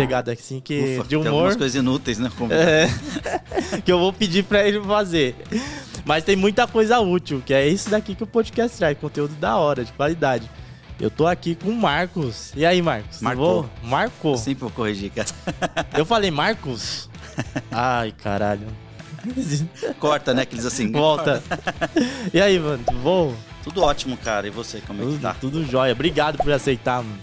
pegada assim que Ufa, de Tem humor. algumas coisas inúteis, né? Como- É, que eu vou pedir pra ele fazer. Mas tem muita coisa útil, que é isso daqui que o podcast traz, conteúdo da hora, de qualidade. Eu tô aqui com o Marcos. E aí, Marcos? Marcou. bom? Marcou. Eu sempre vou corrigir, cara. Eu falei Marcos? Ai, caralho. Corta, né? Aqueles assim. Volta. E aí, mano, tudo bom? Tudo ótimo, cara. E você, como é que Tudo, tá? tudo jóia. Obrigado por aceitar mano,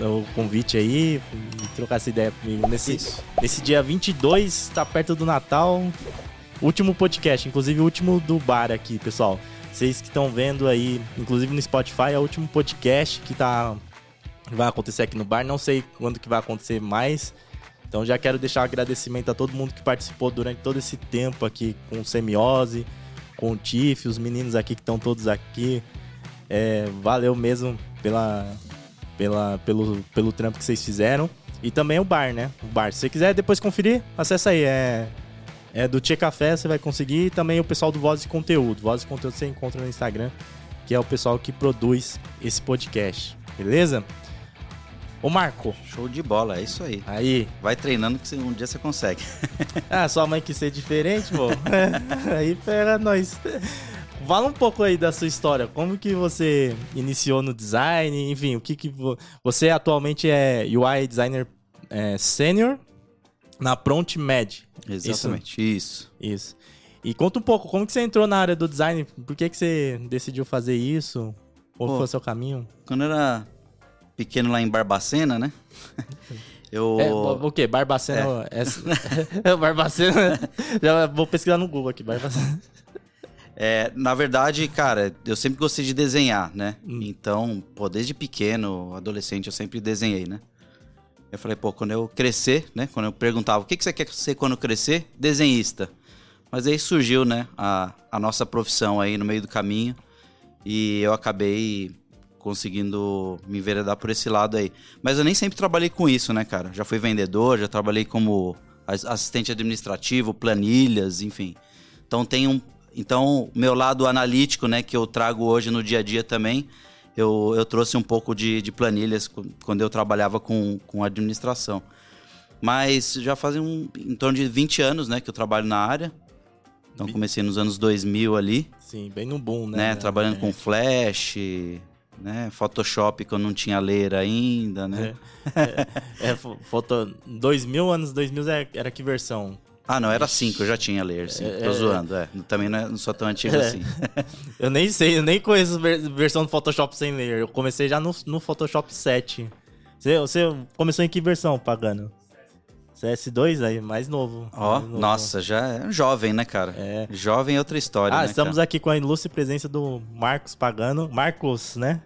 o convite aí e trocar essa ideia comigo. Nesse, Isso. nesse dia 22, tá perto do Natal. Último podcast, inclusive o último do bar aqui, pessoal. Vocês que estão vendo aí, inclusive no Spotify, é o último podcast que tá vai acontecer aqui no bar. Não sei quando que vai acontecer mais. Então já quero deixar um agradecimento a todo mundo que participou durante todo esse tempo aqui com o Semiose, com o Tiff, os meninos aqui que estão todos aqui. É, valeu mesmo pela, pela, pelo, pelo trampo que vocês fizeram. E também o bar, né? O bar. Se você quiser depois conferir, acessa aí. É, é do Tia Café, você vai conseguir. E também o pessoal do Voz de Conteúdo. Voz de Conteúdo você encontra no Instagram, que é o pessoal que produz esse podcast. Beleza? Ô Marco, Show de bola, é isso aí. aí. Vai treinando que um dia você consegue. Ah, sua mãe quis ser diferente, pô. aí pega nós. Fala um pouco aí da sua história. Como que você iniciou no design? Enfim, o que que vo- você atualmente é UI designer é, sênior na Pront Med. Exatamente, isso. Isso. E conta um pouco, como que você entrou na área do design? Por que que você decidiu fazer isso? Qual foi o seu caminho? Quando eu era pequeno lá em Barbacena, né? Eu. É, o quê? Barbacena. É. Barbacena. Já vou pesquisar no Google aqui. Barbacena. É, na verdade, cara, eu sempre gostei de desenhar, né? Hum. Então, pô, desde pequeno, adolescente, eu sempre desenhei, né? Eu falei, pô, quando eu crescer, né? Quando eu perguntava, o que, que você quer ser quando crescer? Desenhista. Mas aí surgiu, né, a, a nossa profissão aí no meio do caminho. E eu acabei conseguindo me enveredar por esse lado aí. Mas eu nem sempre trabalhei com isso, né, cara? Já fui vendedor, já trabalhei como as- assistente administrativo, planilhas, enfim. Então tem um. Então, meu lado analítico, né, que eu trago hoje no dia a dia também, eu, eu trouxe um pouco de, de planilhas quando eu trabalhava com, com administração. Mas já fazem um, em torno de 20 anos, né, que eu trabalho na área. Então comecei nos anos 2000 ali, Sim, bem no boom, né? né, trabalhando É. com Flash, né, Photoshop que eu não tinha ler ainda, né. É, fo- foto 2000 anos 2000 era, era que versão? Ah, não, era 5, eu já tinha ler, sim. É, Tô é. zoando, é. Também não, é- não sou tão antigo É. assim. Eu nem sei, eu nem conheço ver- versão do Photoshop sem ler. Eu comecei já no, no Photoshop 7. Você, você começou em que versão, pagando? CS2 aí, mais novo. Ó, novo. nossa, já é jovem, né, cara? É. Jovem é outra história, Ah, né, estamos cara? aqui com a ilustre presença do Marcos Pagano. Marcos, né?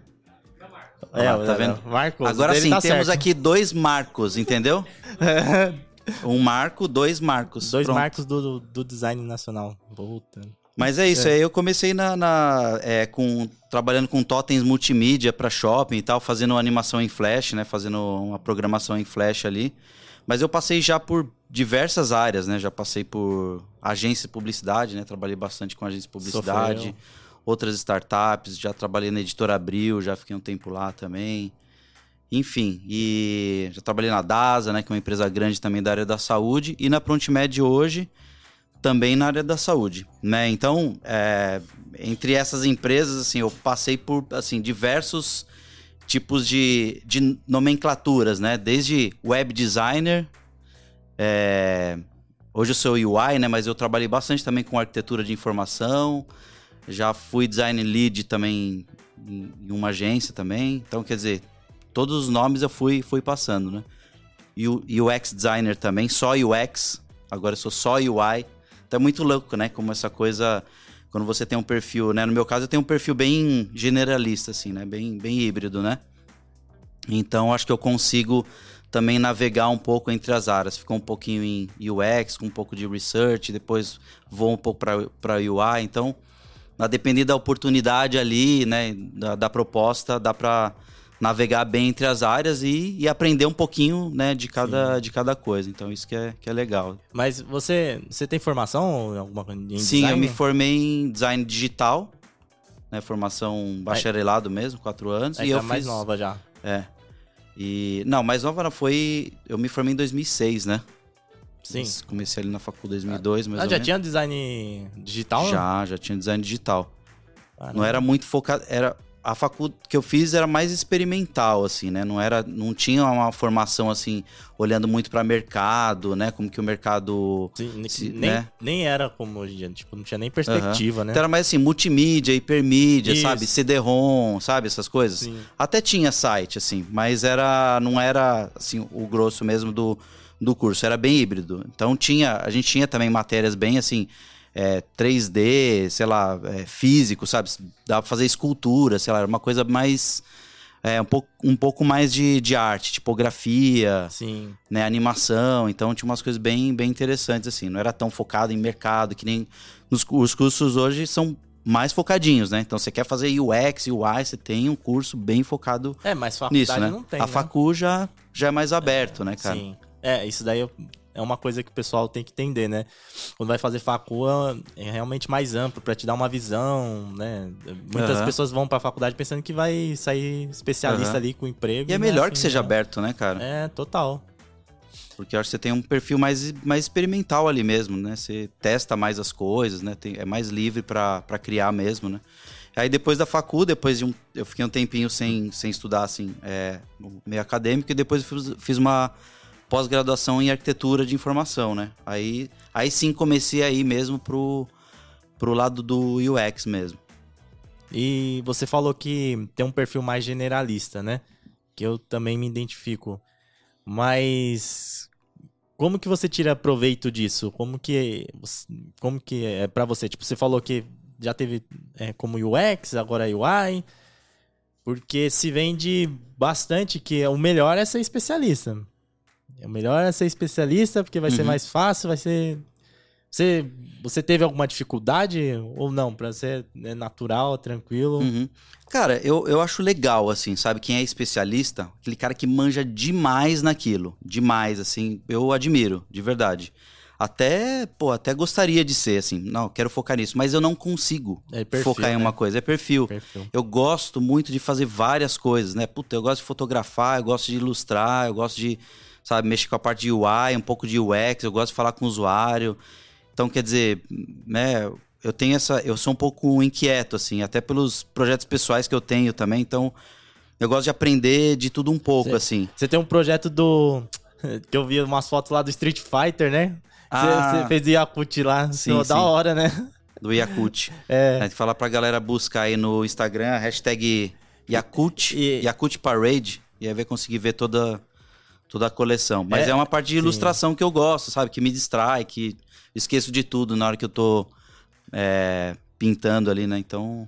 Ah, tá vendo? Marcos. Agora sim, tá temos certo. aqui dois Marcos, entendeu? Um Marco, dois Marcos. Dois Pronto. Marcos do, do design nacional. Puta. Mas é isso, aí eu comecei na, na- é, com, trabalhando com totens multimídia para shopping e tal, fazendo animação em Flash, né? Fazendo uma programação em Flash ali. Mas eu passei já por diversas áreas, né? Já passei por agência de publicidade, né? Trabalhei bastante com agência de publicidade, Sofreu. outras startups, já trabalhei na editora Abril, já fiquei um tempo lá também. Enfim, e já trabalhei na DASA, né? Que é uma empresa grande também da área da saúde. E na Prontimed hoje, também na área da saúde, né? Então, é, entre essas empresas, assim, eu passei por, assim, diversos tipos de, de nomenclaturas, né? Desde web designer, é, hoje eu sou UI, né? Mas eu trabalhei bastante também com arquitetura de informação, já fui design lead também em, em uma agência também. Então, quer dizer, todos os nomes eu fui, fui passando, né? E o UX designer também, só UX. Agora eu sou só UI. Então é muito louco, né? Como essa coisa. Quando você tem um perfil, né? No meu caso, eu tenho um perfil bem generalista, assim, né? Bem, bem híbrido, né? Então acho que eu consigo também navegar um pouco entre as áreas. Ficou um pouquinho em UX, com um pouco de research, depois vou um pouco para UI. Então, a depender da oportunidade ali, né? Da, da proposta, dá para navegar bem entre as áreas e, e aprender um pouquinho, né, de cada, de cada coisa. Então isso que é, que é legal. Mas você, você tem formação em alguma em Sim, design? eu me formei em design digital, né, formação bacharelado mesmo, quatro anos. Aí e tá eu mais fiz, nova já. É. E não, mais nova não foi, eu me formei em 2006, né? Sim. Mas Comecei ali na faculdade 2002, mas Ah, já tinha design digital? já, já tinha design digital. Caramba. Não era muito focado, era a faculdade que eu fiz era mais experimental assim, né? Não era não tinha uma formação assim olhando muito para mercado, né? Como que o mercado Sim, se- nem, né? nem era como hoje em dia, tipo, não tinha nem perspectiva, né? Então era mais assim, multimídia, hipermídia, Isso. sabe? CD-ROM, sabe? Essas coisas. Sim. Até tinha site, assim, mas era não era assim o grosso mesmo do, do curso, era bem híbrido. Então tinha, a gente tinha também matérias bem assim, é, 3D, sei lá, é, físico, sabe? Dava pra fazer escultura, sei lá, era uma coisa mais. É, um, pouco, um pouco mais de, de arte, tipografia, Sim. né, animação, então tinha umas coisas bem, bem interessantes, assim, não era tão focado em mercado, que nem nos, os cursos hoje são mais focadinhos, né? Então você quer fazer UX, UI, você tem um curso bem focado É, mas faculdade nisso, né? não tem, a né? facu já, já é mais aberto, né, cara? Sim. É, isso daí é uma coisa que o pessoal tem que entender, né? Quando vai fazer facu, é realmente mais amplo pra te dar uma visão, né? Muitas Aham. pessoas vão pra faculdade pensando que vai sair especialista Aham. ali com emprego. E é não melhor assim, que seja né? aberto, né, cara? É, total. Porque eu acho que você tem um perfil mais, mais experimental ali mesmo, né? Você testa mais as coisas, né? Tem- é mais livre pra pra criar mesmo, né? Aí depois da facu, depois de um... Eu fiquei um tempinho sem, sem estudar, assim, é, meio acadêmico, e depois eu fiz, fiz uma pós-graduação em arquitetura de informação, né? Aí, aí sim comecei a ir mesmo pro, pro lado do UX mesmo. E você falou que tem um perfil mais generalista, né? Que eu também me identifico. Mas como que você tira proveito disso? Como que como que é pra você? Tipo, você falou que já teve é, como UX, agora UI, porque se vende bastante que o melhor é ser especialista. O melhor é ser especialista porque vai ser Uhum. mais fácil, vai ser você, você teve alguma dificuldade ou não? Pra ser é natural, tranquilo? Uhum. Cara, eu, eu acho legal, assim, sabe? Quem é especialista, aquele cara que manja demais naquilo. Demais, assim, eu admiro, de verdade. Até, pô, até gostaria de ser, assim, não, quero focar nisso, mas eu não consigo É perfil, focar em né? uma coisa, é perfil. Perfil. Eu gosto muito de fazer várias coisas, né? Puta, eu gosto de fotografar, eu gosto de ilustrar, eu gosto de, sabe, mexer com a parte de UI, um pouco de UX, eu gosto de falar com o usuário. Então, quer dizer, né, eu tenho essa, eu sou um pouco inquieto assim, até pelos projetos pessoais que eu tenho também, então eu gosto de aprender de tudo um pouco Sim. assim. Você tem um projeto do. Que eu vi umas fotos lá do Street Fighter, né? Você, Ah. fez do Yakut lá. Sim, Da sim. hora, né? Do Yakut. É. A gente fala pra galera buscar aí no Instagram, hashtag Yakut, E- Yakut Parade, e aí vai conseguir ver toda, toda a coleção. Mas É, é, uma parte de sim. ilustração que eu gosto, sabe? Que me distrai, que esqueço de tudo na hora que eu tô é, pintando ali, né? Então,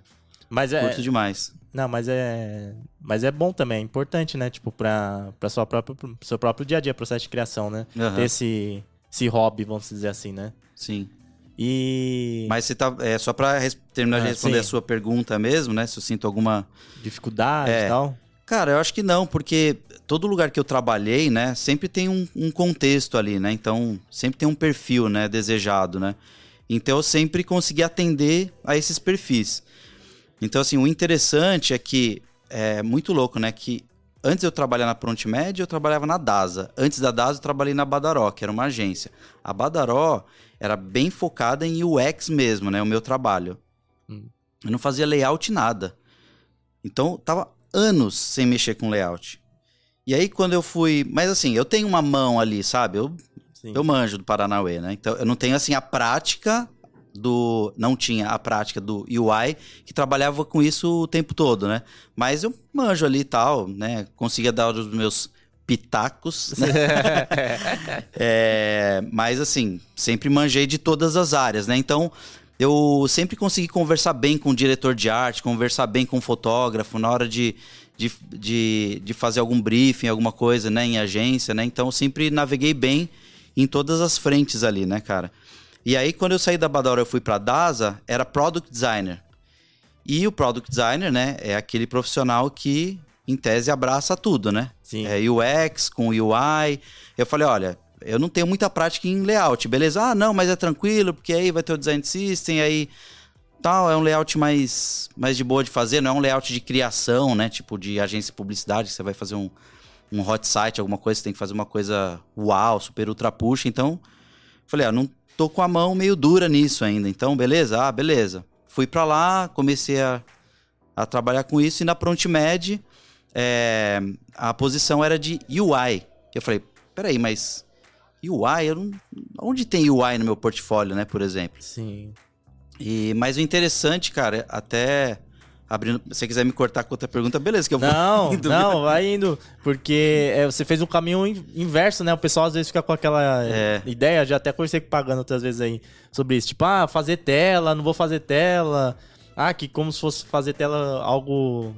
Mas é. curto demais. Não, mas é. Mas é bom também, é importante, né? Tipo, pra, pra sua própria, seu próprio dia a dia, processo de criação, né? Aham. Ter esse, esse hobby, vamos dizer assim, né? Sim. E. Mas você tá. É, só pra res- terminar de Ah, responder sim. a sua pergunta mesmo, né? Se eu sinto alguma. Dificuldade É. e tal. Cara, eu acho que não, porque todo lugar que eu trabalhei, né, sempre tem um, um contexto ali, né? Então, sempre tem um perfil, né, desejado, né? Então, eu sempre consegui atender a esses perfis. Então, assim, o interessante é que é muito louco, né? Que antes eu trabalhar na Prontimed, eu trabalhava na DASA. Antes da DASA, eu trabalhei na Badaró, que era uma agência. A Badaró era bem focada em UX mesmo, né? O meu trabalho. Hum. Eu não fazia layout nada. Então, tava anos sem mexer com layout. E aí, quando eu fui. Mas assim, eu tenho uma mão ali, sabe? Eu, Sim. eu manjo do Paranauê, né? Então, eu não tenho assim a prática do. Não tinha a prática do UI, que trabalhava com isso o tempo todo, né? Mas eu manjo ali e tal, né? Conseguia dar os meus pitacos, né? É, mas assim, sempre manjei de todas as áreas, né? Então, eu sempre consegui conversar bem com o diretor de arte, conversar bem com o fotógrafo na hora de, de, de, de fazer algum briefing, alguma coisa, né? Em agência, né? Então, eu sempre naveguei bem em todas as frentes ali, né, cara? E aí, quando eu saí da Badora eu fui pra DASA, era Product Designer. E o Product Designer, né, é aquele profissional que, em tese, abraça tudo, né? Sim. é, UX, com UI. Eu falei, olha, eu não tenho muita prática em layout, beleza? Ah, não, mas é tranquilo, porque aí vai ter o design system, aí tal, é um layout mais, mais de boa de fazer, não é um layout de criação, né? Tipo de agência de publicidade, que você vai fazer um, um hot site, alguma coisa, você tem que fazer uma coisa uau, super ultra push. Então, falei, ah, não tô com a mão meio dura nisso ainda. Então, beleza? Ah, beleza. Fui para lá, comecei a, a trabalhar com isso e na ProntMed é, a posição era de UI. Eu falei, peraí, mas UI, eu não, onde tem UI no meu portfólio, né, por exemplo? Sim. E, mas o interessante, cara, até abrindo, se você quiser me cortar com outra pergunta, beleza, que eu vou Não, indo. não, vai indo. Porque é, você fez um caminho in- inverso, né? O pessoal às vezes fica com aquela É. ideia, já até conversei com o Pagano outras vezes aí sobre isso. Tipo, ah, fazer tela, não vou fazer tela. Ah, que como se fosse fazer tela algo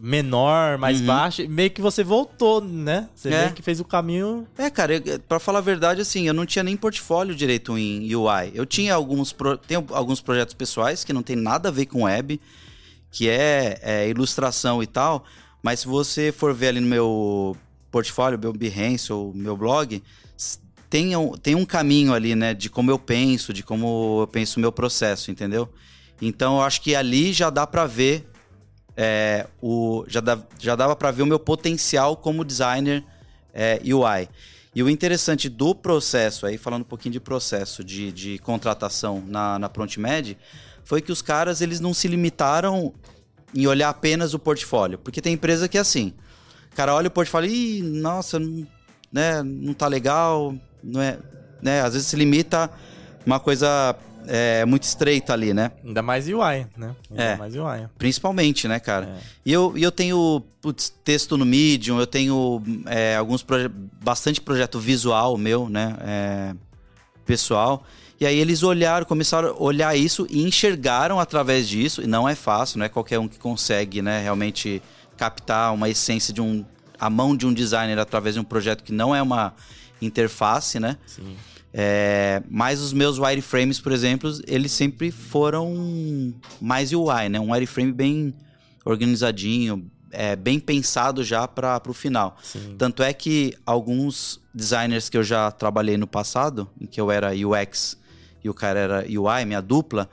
menor, mais Uhum. baixo. E Meio que você voltou, né? Você É. meio que fez o caminho. É, cara, pra falar a verdade, assim, eu não tinha nem portfólio direito em UI. Eu tinha alguns, pro, tenho alguns projetos pessoais que não tem nada a ver com web, que é, é ilustração e tal, mas se você for ver ali no meu portfólio, meu Behance ou meu blog, tem, um- tem um caminho ali, né, de como eu penso, de como eu penso o meu processo, entendeu? Então eu acho que ali já dá pra ver é, o já, dá, já dava pra ver o meu potencial como designer é, UI. E o interessante do processo, aí falando um pouquinho de processo de, de contratação na, na ProntMed, foi que os caras eles não se limitaram em olhar apenas o portfólio. Porque tem empresa que é assim, o cara olha o portfólio e, nossa, não, né, não tá legal, não é, né, às vezes se limita uma coisa é, muito estreita ali, né? Ainda mais UI, né? Ainda É. mais UI. Principalmente, né, cara? É. E eu, eu tenho putz, texto no Medium, eu tenho é, alguns proje bastante projeto visual meu, né? é, pessoal. E aí eles olharam, começaram a olhar isso e enxergaram através disso. E não é fácil, não é qualquer um que consegue, né? Realmente captar uma essência de um. a mão de um designer através de um projeto que não é uma interface, né? Sim. É, mas os meus wireframes, por exemplo, eles sempre foram mais UI, né? Um wireframe bem organizadinho, é, bem pensado já para o final. Sim. Tanto é que alguns designers que eu já trabalhei no passado, em que eu era UX e o cara era UI, minha dupla,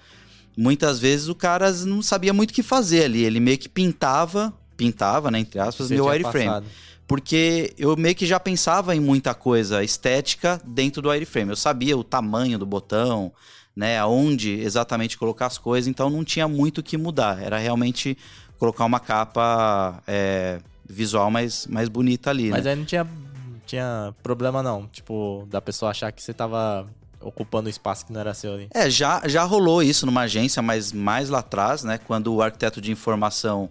muitas vezes o cara não sabia muito o que fazer ali. Ele meio que pintava, pintava, né, entre aspas, Você meu wireframe passado. Porque eu meio que já pensava em muita coisa estética dentro do wireframe. Eu sabia o tamanho do botão, né, aonde exatamente colocar as coisas, então não tinha muito o que mudar. Era realmente colocar uma capa é, visual mais, mais bonita ali, Mas né? aí não tinha, tinha problema, não. Tipo, da pessoa achar que você tava ocupando espaço que não era seu ali. É, já, já rolou isso numa agência, mas mais lá atrás, né? Quando o arquiteto de informação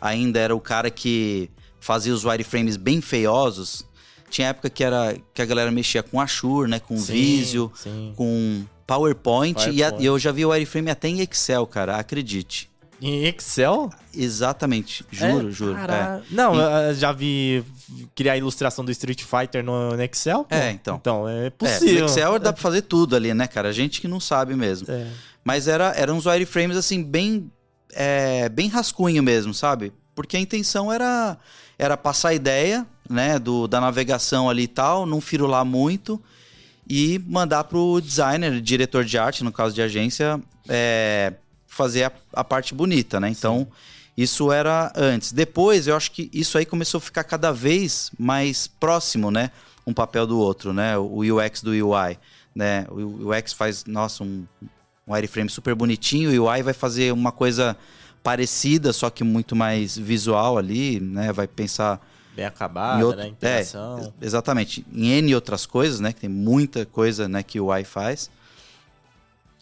ainda era o cara que fazia os wireframes bem feiosos. Tinha época que, era, que a galera mexia com Ashur, né? Com Sim, Visio, Sim. com PowerPoint, E, a- PowerPoint. e eu já vi o wireframe até em Excel, cara, acredite. Em Excel? Exatamente, juro, É? juro. Cara- Não, eu já vi criar a ilustração do Street Fighter no, no Excel. pô. É, então. Então, é É, possível. no Excel dá pra fazer tudo ali, né, cara? Gente que não sabe mesmo. É. Mas era, eram uns wireframes, assim, bem, é, bem rascunho mesmo, sabe? Porque a intenção era, era passar a ideia, né, do, da navegação ali e tal, não firular muito e mandar pro designer, diretor de arte, no caso de agência, é, fazer a, a parte bonita, né? Então, isso era antes. Depois, eu acho que isso aí começou a ficar cada vez mais próximo, né? Um papel do outro, né? O UX do UI, né? O UX faz, nossa, um, um wireframe super bonitinho, o UI vai fazer uma coisa parecida, só que muito mais visual ali, né? Vai pensar Bem acabada, em outro, né? é, Interação. exatamente, em N outras coisas, né? Que tem muita coisa, né, que o UI faz.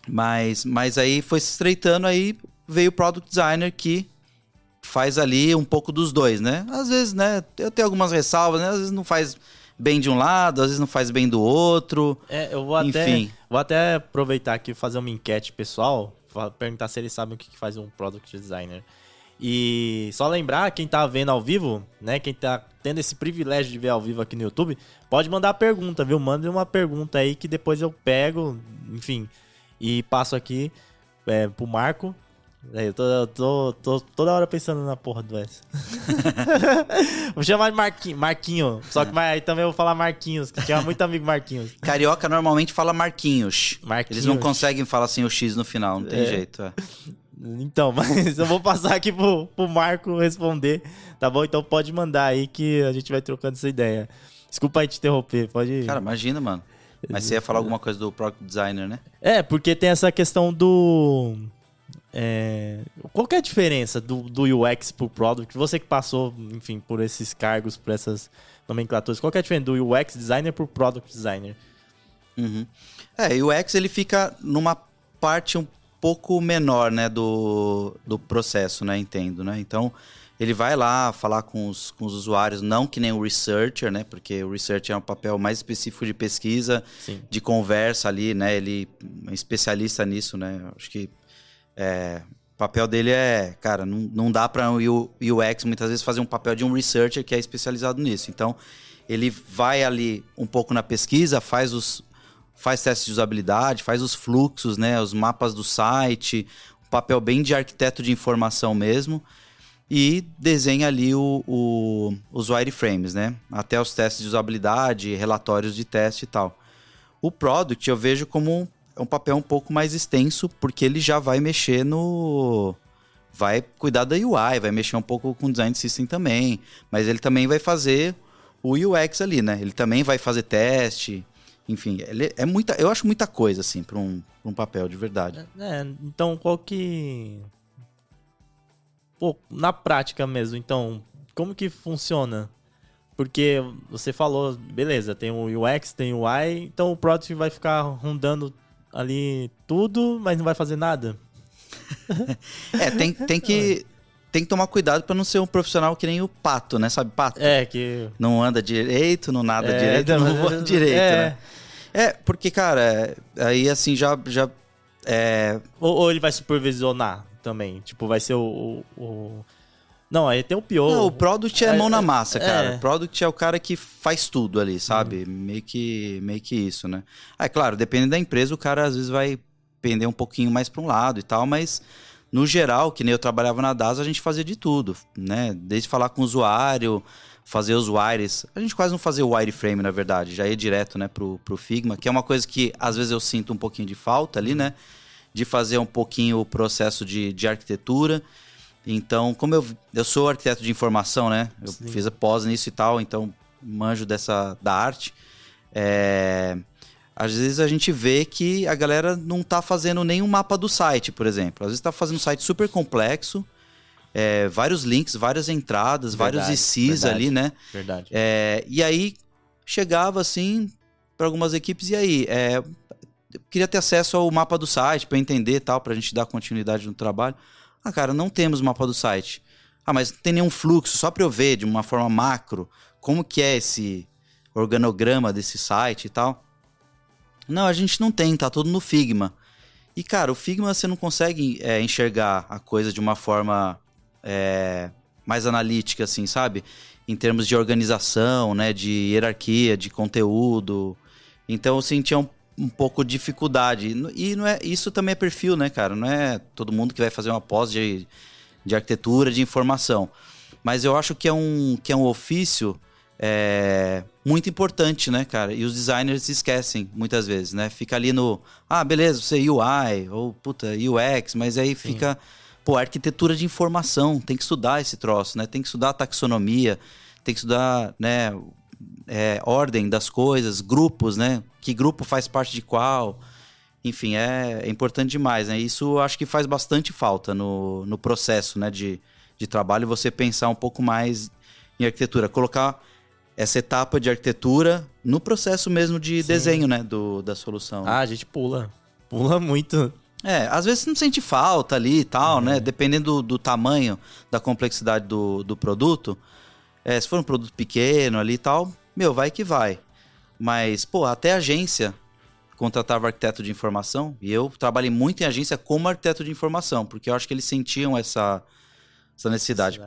Mas, mas aí foi se estreitando, aí veio o Product Designer que faz ali um pouco dos dois, né? Às vezes, né, eu tenho algumas ressalvas, né? Às vezes não faz bem de um lado, às vezes não faz bem do outro. É, eu vou até, Enfim. vou até aproveitar aqui e fazer uma enquete pessoal, perguntar se eles sabem o que faz um product designer. E só lembrar, quem tá vendo ao vivo, né, quem tá tendo esse privilégio de ver ao vivo aqui no YouTube, pode mandar pergunta, viu? Mande uma pergunta aí que depois eu pego, enfim, e passo aqui é, pro Marco. É, Eu tô, eu tô, tô toda hora pensando na porra do S. vou chamar de Marquinho, Marquinho. Só que aí também eu vou falar Marquinhos, que tinha muito amigo Marquinhos. Carioca normalmente fala Marquinhos. Marquinhos. Eles não conseguem falar assim o X no final, não tem É. jeito. é. Então, mas eu vou passar aqui pro, pro Marco responder, tá bom? Então pode mandar aí que a gente vai trocando essa ideia. Desculpa aí te interromper, pode. Cara, imagina, mano. Mas você ia falar alguma coisa do Product Designer, né? É, porque tem essa questão do. É, qual é a diferença do, do UX pro Product? Você que passou, enfim, por esses cargos, por essas nomenclaturas, qual que é a diferença do UX Designer pro Product Designer? Uhum. É, o UX ele fica numa parte um pouco menor, né, do, do processo, né, entendo, né? Então, ele vai lá falar com os, com os usuários, não que nem o researcher, né? Porque o researcher é um papel mais específico de pesquisa, Sim. de conversa ali, né? Ele é um especialista nisso, né? Acho que é, o papel dele é, cara, não, não dá para o UX muitas vezes fazer um papel de um researcher que é especializado nisso. Então, ele vai ali um pouco na pesquisa, faz os faz testes de usabilidade, faz os fluxos, né, os mapas do site, um papel bem de arquiteto de informação mesmo e desenha ali o, o, os wireframes, né? Até os testes de usabilidade, relatórios de teste e tal. O product eu vejo como um papel um pouco mais extenso, porque ele já vai mexer no. Vai cuidar da UI, vai mexer um pouco com o design system também. Mas ele também vai fazer o UX ali, né? Ele também vai fazer teste. Enfim, ele é muita. Eu acho muita coisa, assim, para um, pra um papel de verdade. É, então qual que. Pô, na prática mesmo, então, como que funciona? Porque você falou, beleza, tem o UX, tem o UI, então o Product vai ficar rondando ali tudo, mas não vai fazer nada? é, tem, tem que. Tem que tomar cuidado para não ser um profissional que nem o pato, né? Sabe, pato? É, que. Não anda direito, não nada É, direito, não, não voa direito, é. né? É, porque, cara, aí assim já. já é, Ou, ou ele vai supervisionar também? Tipo, vai ser o. o- o- Não, aí tem o pior. Não, o product é, É, mão na é, massa, cara. é. O product é o cara que faz tudo ali, sabe? Meio, que, meio que isso, né? Ah, é claro, dependendo da empresa, o cara às vezes vai pender um pouquinho mais para um lado e tal, mas no geral, que nem eu trabalhava na DAS, a gente fazia de tudo, né? Desde falar com o usuário, fazer os wires. A gente quase não fazia o wireframe, na verdade, já ia direto, né, pro, pro Figma, que é uma coisa que às vezes eu sinto um pouquinho de falta ali, né? De fazer um pouquinho o processo de, de arquitetura. Então, como eu, eu sou arquiteto de informação, né? Eu Sim. fiz a pós nisso e tal, então manjo dessa da arte. É, às vezes a gente vê que a galera não tá fazendo nenhum mapa do site, por exemplo. Às vezes tá fazendo um site super complexo, é, vários links, várias entradas, vários Verdade, ICs verdade. ali, né? Verdade. É, e aí chegava assim para algumas equipes e aí é, eu queria ter acesso ao mapa do site para entender e tal, para a gente dar continuidade no trabalho. Ah, cara, não temos mapa do site. Ah, mas não tem nenhum fluxo, só para eu ver de uma forma macro como que é esse organograma desse site e tal. Não, a gente não tem, tá tudo no Figma. E, cara, o Figma você não consegue é, enxergar a coisa de uma forma é, mais analítica, assim, sabe? Em termos de organização, né? De hierarquia, de conteúdo. Então eu sentia um, um pouco de dificuldade. E não é, isso também é perfil, né, cara? Não é todo mundo que vai fazer uma pós de, de arquitetura, de informação. Mas eu acho que é um, que é um ofício é, muito importante, né, cara? E os designers se esquecem muitas vezes, né? Fica ali no, ah, beleza, você é UI, ou puta, UX, mas aí fica, pô, arquitetura de informação, tem que estudar esse troço, né? Tem que estudar taxonomia, tem que estudar, né, é, ordem das coisas, grupos, né? Que grupo faz parte de qual. Enfim, é, é importante demais, né? Isso acho que faz bastante falta no, no processo, né, de, de trabalho, você pensar um pouco mais em arquitetura, colocar essa etapa de arquitetura no processo mesmo de Sim. desenho, né, do, da solução. Ah, a gente pula. Pula muito. É, às vezes não sente falta ali e tal, né? Dependendo do, do tamanho, da complexidade do, do produto. É, se for um produto pequeno ali e tal, meu, vai que vai. Mas, pô, até agência contratava arquiteto de informação. E eu trabalhei muito em agência como arquiteto de informação, porque eu acho que eles sentiam essa, essa necessidade.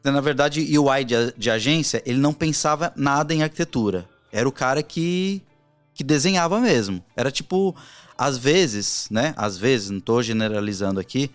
Então, Na verdade, o UI de, de agência, ele não pensava nada em arquitetura. Era o cara que, que desenhava mesmo. Era tipo, às vezes, né? Às vezes, não tô generalizando aqui.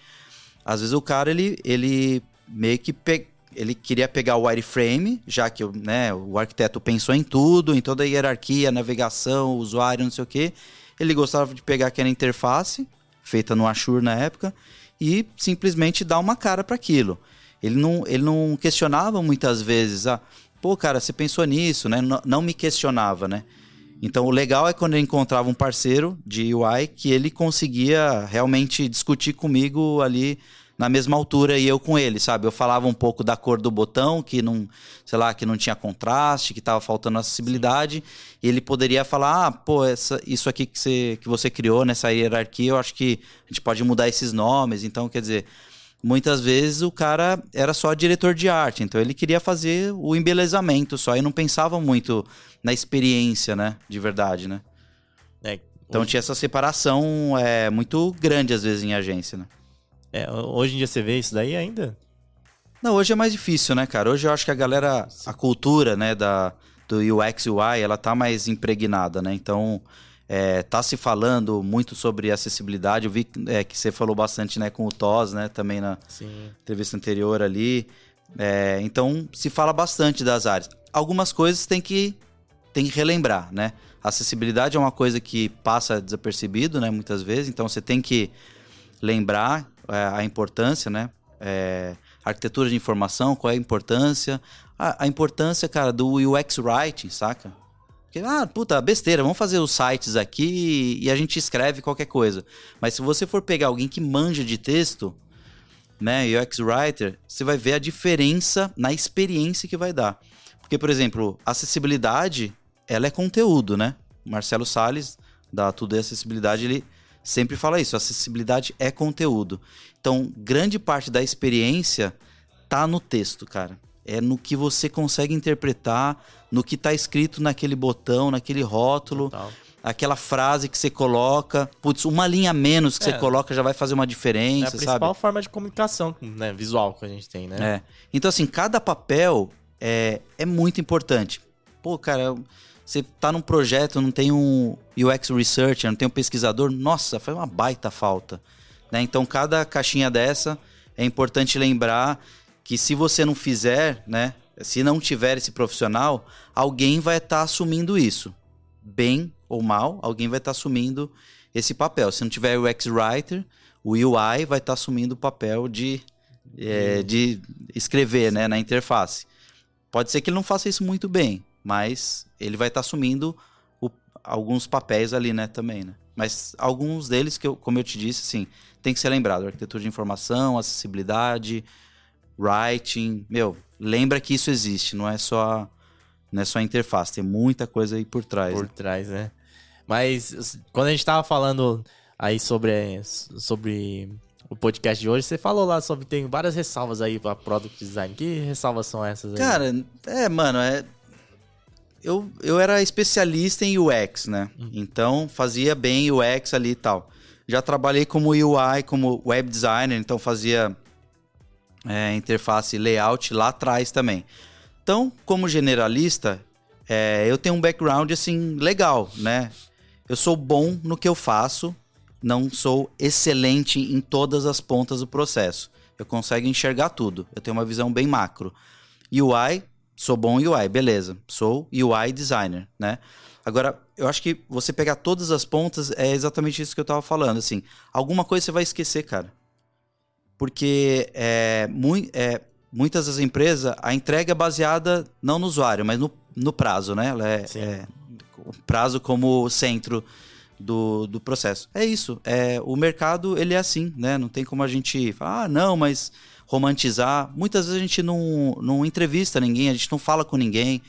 Às vezes o cara, ele, ele meio que pe... ele queria pegar o wireframe, já que né, o arquiteto pensou em tudo, em toda a hierarquia, navegação, usuário, não sei o quê. Ele gostava de pegar aquela interface, feita no Ashur na época, e simplesmente dar uma cara para aquilo. Ele não, ele não questionava muitas vezes, ah, pô, cara, você pensou nisso, né? Não, não me questionava, né? Então, o legal é quando eu encontrava um parceiro de UI que ele conseguia realmente discutir comigo ali na mesma altura e eu com ele, sabe? Eu falava um pouco da cor do botão, que não, sei lá, que não tinha contraste, que estava faltando acessibilidade, e ele poderia falar: "Ah, pô, essa, isso aqui que você, que você criou nessa hierarquia, eu acho que a gente pode mudar esses nomes". Então, quer dizer, muitas vezes o cara era só diretor de arte, então ele queria fazer o embelezamento só e não pensava muito na experiência, né, de verdade, né? É, Então hoje, tinha essa separação é, muito grande às vezes em agência, né? É, hoje em dia você vê isso daí ainda? Não, hoje é mais difícil, né, cara? Hoje eu acho que a galera, a cultura, né, da, do UX UI, ela tá mais impregnada, né? Então, é, tá se falando muito sobre acessibilidade. Eu vi é, que você falou bastante, né, com o TOS, né, também na Sim. entrevista anterior ali. É, então, se fala bastante das áreas. Algumas coisas tem que, tem que relembrar, né? Acessibilidade é uma coisa que passa desapercebido, né, muitas vezes. Então, você tem que lembrar a importância, né? É, arquitetura de informação, qual é a importância? A, a importância, cara, do UX Writing, saca? Porque, ah, puta, besteira, vamos fazer os sites aqui e a gente escreve qualquer coisa. Mas se você for pegar alguém que manja de texto, né, UX Writer, você vai ver a diferença na experiência que vai dar. Porque, por exemplo, acessibilidade, ela é conteúdo, né? Marcelo Salles, da Tudo é Acessibilidade, ele sempre fala isso, acessibilidade é conteúdo. Então, grande parte da experiência tá no texto, cara. É no que você consegue interpretar, no que tá escrito naquele botão, naquele rótulo, Total. aquela frase que você coloca. Putz, uma linha menos que É. você coloca já vai fazer uma É a diferença, principal sabe? forma de comunicação né, visual que a gente tem, né? É. Então, assim, cada papel é, é muito importante. Pô, cara, você tá num projeto, não tem um UX Researcher, não tem um pesquisador, nossa, foi uma baita falta. Né? Então, cada caixinha dessa é importante lembrar que se você não fizer, né? Se não tiver esse profissional, alguém vai estar assumindo isso. Bem ou mal, alguém vai estar assumindo esse papel. Se não tiver o UX Writer, o UI vai estar assumindo o papel de, é, de escrever né, na interface. Pode ser que ele não faça isso muito bem, mas ele vai estar assumindo o- alguns papéis ali, né, também, né? Mas alguns deles, que eu, como eu te disse, assim, tem que ser lembrado. Arquitetura de informação, acessibilidade, writing. Meu, lembra que isso existe, não é só, não é só a interface, tem muita coisa aí por trás. por né? trás, né? Mas quando a gente tava falando aí sobre, sobre o podcast de hoje, você falou lá sobre tem várias ressalvas aí pra product design. Que ressalvas são essas aí? Cara, é, mano, é. Eu, eu era especialista em UX, né? Então fazia bem UX ali e tal. Já trabalhei como UI, como web designer, então fazia é, interface layout lá atrás também. Então, como generalista, é, eu tenho um background assim legal, né? Eu sou bom no que eu faço, não sou excelente em todas as pontas do processo. Eu consigo enxergar tudo. Eu tenho uma visão bem macro. UI, sou bom em UI, beleza. Sou UI designer, né? Agora, eu acho que você pegar todas as pontas é exatamente isso que eu tava falando, assim. Alguma coisa você vai esquecer, cara. Porque é, mui- é, muitas das empresas, a entrega é baseada não no usuário, mas no, no prazo, né? Ela é, é o prazo como centro do, do processo. É isso. É, o mercado, ele é assim, né? Não tem como a gente falar, ah, não, mas romantizar. Muitas vezes a gente não, não entrevista ninguém, a gente não fala com ninguém.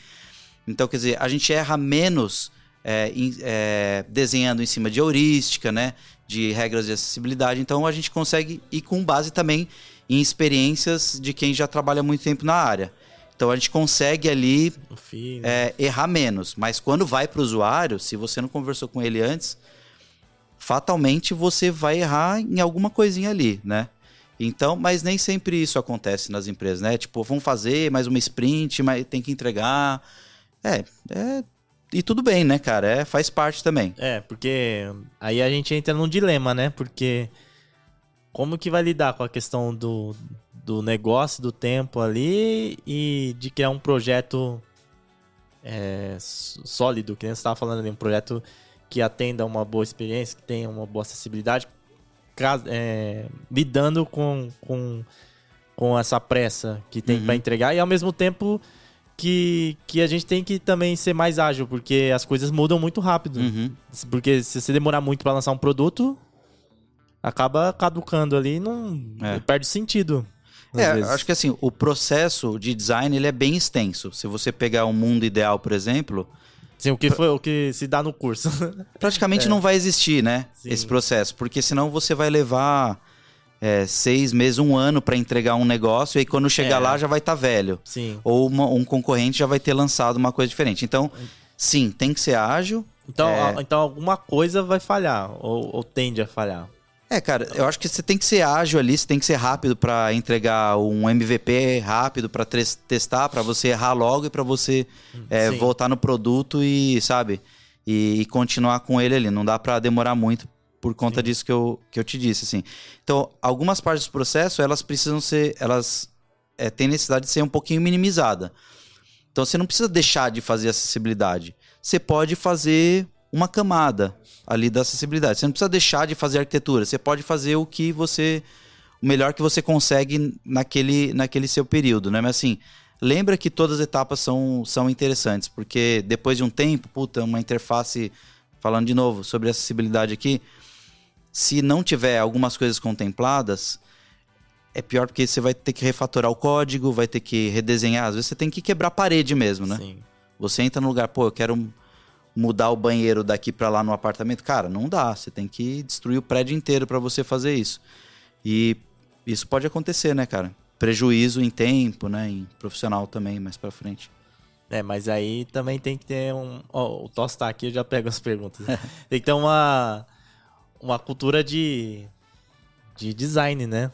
Então, quer dizer, a gente erra menos é, é, desenhando em cima de heurística, né? De regras de acessibilidade. Então, a gente consegue ir com base também em experiências de quem já trabalha muito tempo na área. Então, a gente consegue ali fim, é, errar menos. Mas quando vai para o usuário, se você não conversou com ele antes, fatalmente você vai errar em alguma coisinha ali, né? Então, mas nem sempre isso acontece nas empresas, né? Tipo, vamos fazer mais uma sprint, mas tem que entregar. É, é e tudo bem, né, cara? É, faz parte também. É, porque aí a gente entra num dilema, né? Porque como que vai lidar com a questão do, do negócio, do tempo ali e de criar um projeto é, sólido, que nem você estava falando ali, um projeto que atenda uma boa experiência, que tenha uma boa acessibilidade, é, lidando com, com, com essa pressa que tem Uhum. pra entregar e ao mesmo tempo que, que a gente tem que também ser mais ágil, porque as coisas mudam muito rápido. Uhum. Porque se você demorar muito pra lançar um produto, acaba caducando ali e não É. perde sentido. É, vezes. acho que assim, o processo de design ele é bem extenso. Se você pegar um mundo ideal, por exemplo, Sim, o que foi o que se dá no curso. praticamente não vai existir, né? É. Sim. Esse processo. Porque senão você vai levar é, seis meses, um ano para entregar um negócio e aí quando chegar É. lá já vai estar velho. Sim. Ou uma- um concorrente já vai ter lançado uma coisa diferente. Então, sim, tem que ser ágil. Então, É. então alguma coisa vai falhar, ou, ou tende a falhar. É, cara, eu acho que você tem que ser ágil ali, você tem que ser rápido para entregar um MVP rápido para testar, para você errar logo e para você é, Sim. voltar no produto e, sabe, e, e continuar com ele ali. Não dá para demorar muito por conta disso que eu, que eu te disse, assim. Então, algumas partes do processo, elas precisam ser, elas é, têm necessidade de ser um pouquinho minimizada. Então, você não precisa deixar de fazer acessibilidade. Você pode fazer uma camada ali da acessibilidade. Você não precisa deixar de fazer arquitetura. Você pode fazer o que você. O melhor que você consegue naquele, naquele seu período, né? Mas assim, lembra que todas as etapas são, são interessantes, porque depois de um tempo, puta, uma interface. Falando de novo sobre acessibilidade aqui, se não tiver algumas coisas contempladas, é pior porque você vai ter que refatorar o código, vai ter que redesenhar. Às vezes você tem que quebrar a parede mesmo, né? Sim. Você entra no lugar, pô, eu quero mudar o banheiro daqui pra lá no apartamento. Cara, não dá. Você tem que destruir o prédio inteiro pra você fazer isso. E isso pode acontecer, né, cara? Prejuízo em tempo, né? Em profissional também, mais pra frente. É, mas aí também tem que ter um. Ó, o Toss tá aqui, eu já pego as perguntas. tem que ter uma. Uma cultura de. De design, né?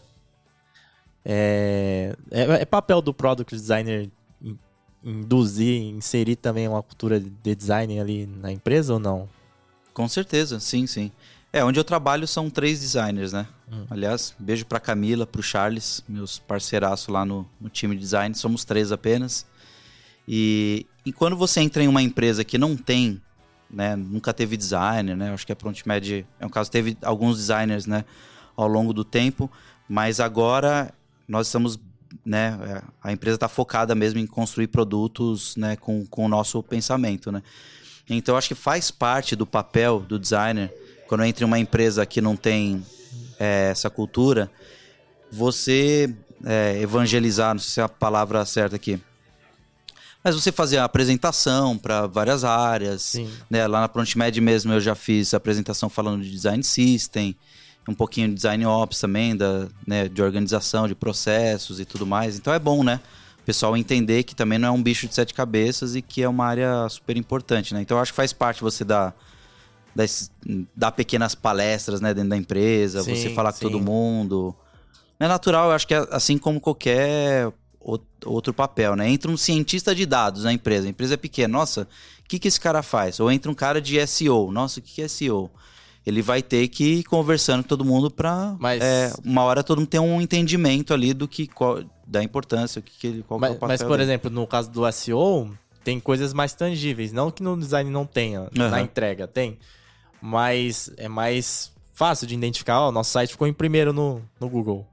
É, é, é papel do product designer induzir, inserir também uma cultura de design ali na empresa ou não? Com certeza, sim, sim. É, onde eu trabalho são três designers, né? Hum. Aliás, beijo pra Camila, pro Charles, meus parceiraços lá no, no time de design. Somos três apenas. E, e quando você entra em uma empresa que não tem, né? Nunca teve designer, né? Acho que a ProntMed é um caso, teve alguns designers, né? Ao longo do tempo. Mas agora nós estamos, né? é, A empresa está focada mesmo em construir produtos, né? Com, com o nosso pensamento, né? Então, acho que faz parte do papel do designer, quando entra em uma empresa que não tem é, essa cultura, você é, evangelizar, não sei se é a palavra certa aqui, mas você fazer a apresentação para várias áreas. Né? Lá na ProntMed mesmo eu já fiz apresentação falando de design system, um pouquinho de design ops também, da, né, de organização, de processos e tudo mais. Então é bom, né? O pessoal entender que também não é um bicho de sete cabeças e que é uma área super importante, né? Então eu acho que faz parte você dar, dar, dar pequenas palestras né, dentro da empresa, Sim, você falar com sim. todo mundo. É natural, eu acho que é assim como qualquer ou- outro papel, né? Entra um cientista de dados na empresa, a empresa é pequena, nossa, o que, que esse cara faz? Ou entra um cara de SEO, nossa, o que, que é SEO? Ele vai ter que ir conversando com todo mundo pra Mas- é, uma hora todo mundo ter um entendimento ali do que qual- da importância, o que, que ele, qual que é Mas, o papel mas, por dele. exemplo, no caso do SEO, tem coisas mais tangíveis. Não que no design não tenha, na Aham. entrega, tem. Mas é mais fácil de identificar. Ó, nosso site ficou em primeiro no, no Google.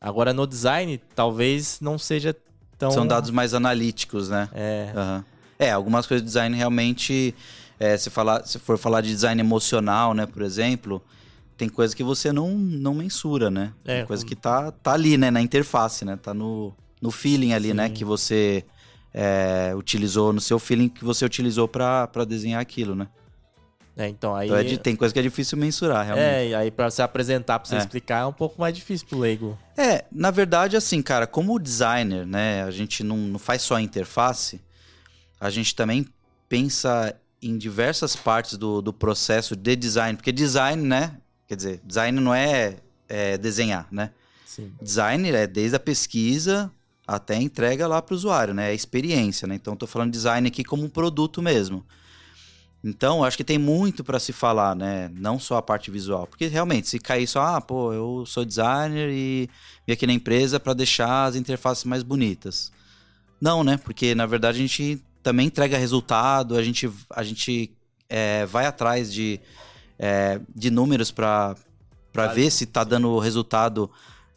Agora no design, talvez não seja tão. São dados mais analíticos, né? É. Aham. É, algumas coisas de design realmente, é, se, falar, se for falar de design emocional, né, por exemplo, tem coisa que você não, não mensura, né? É, Tem coisa que tá, tá ali, né, na interface, né? Tá no, no feeling ali, né, Sim. que você é, utilizou, no seu feeling que você utilizou pra desenhar aquilo, né? É, então aí. Então é de- tem coisa que é difícil mensurar, realmente. É, e aí pra você apresentar, pra você É. explicar, é um pouco mais difícil pro leigo. É, na verdade, assim, cara, como designer, né, a gente não, não faz só a interface, a gente também pensa em diversas partes do, do processo de design, porque design, né, quer dizer, design não é, é desenhar, né? Sim. Design é desde a pesquisa até a entrega lá para o usuário, né? É experiência, né? Então, estou falando de design aqui como um produto mesmo. Então, acho que tem muito para se falar, né? Não só a parte visual. Porque realmente, se cair só, ah, pô, eu sou designer e vim aqui na empresa para deixar as interfaces mais bonitas. Não, né? Porque na verdade a gente também entrega resultado, a gente, a gente é, vai atrás de, é, de números para Vale. ver se tá dando resultado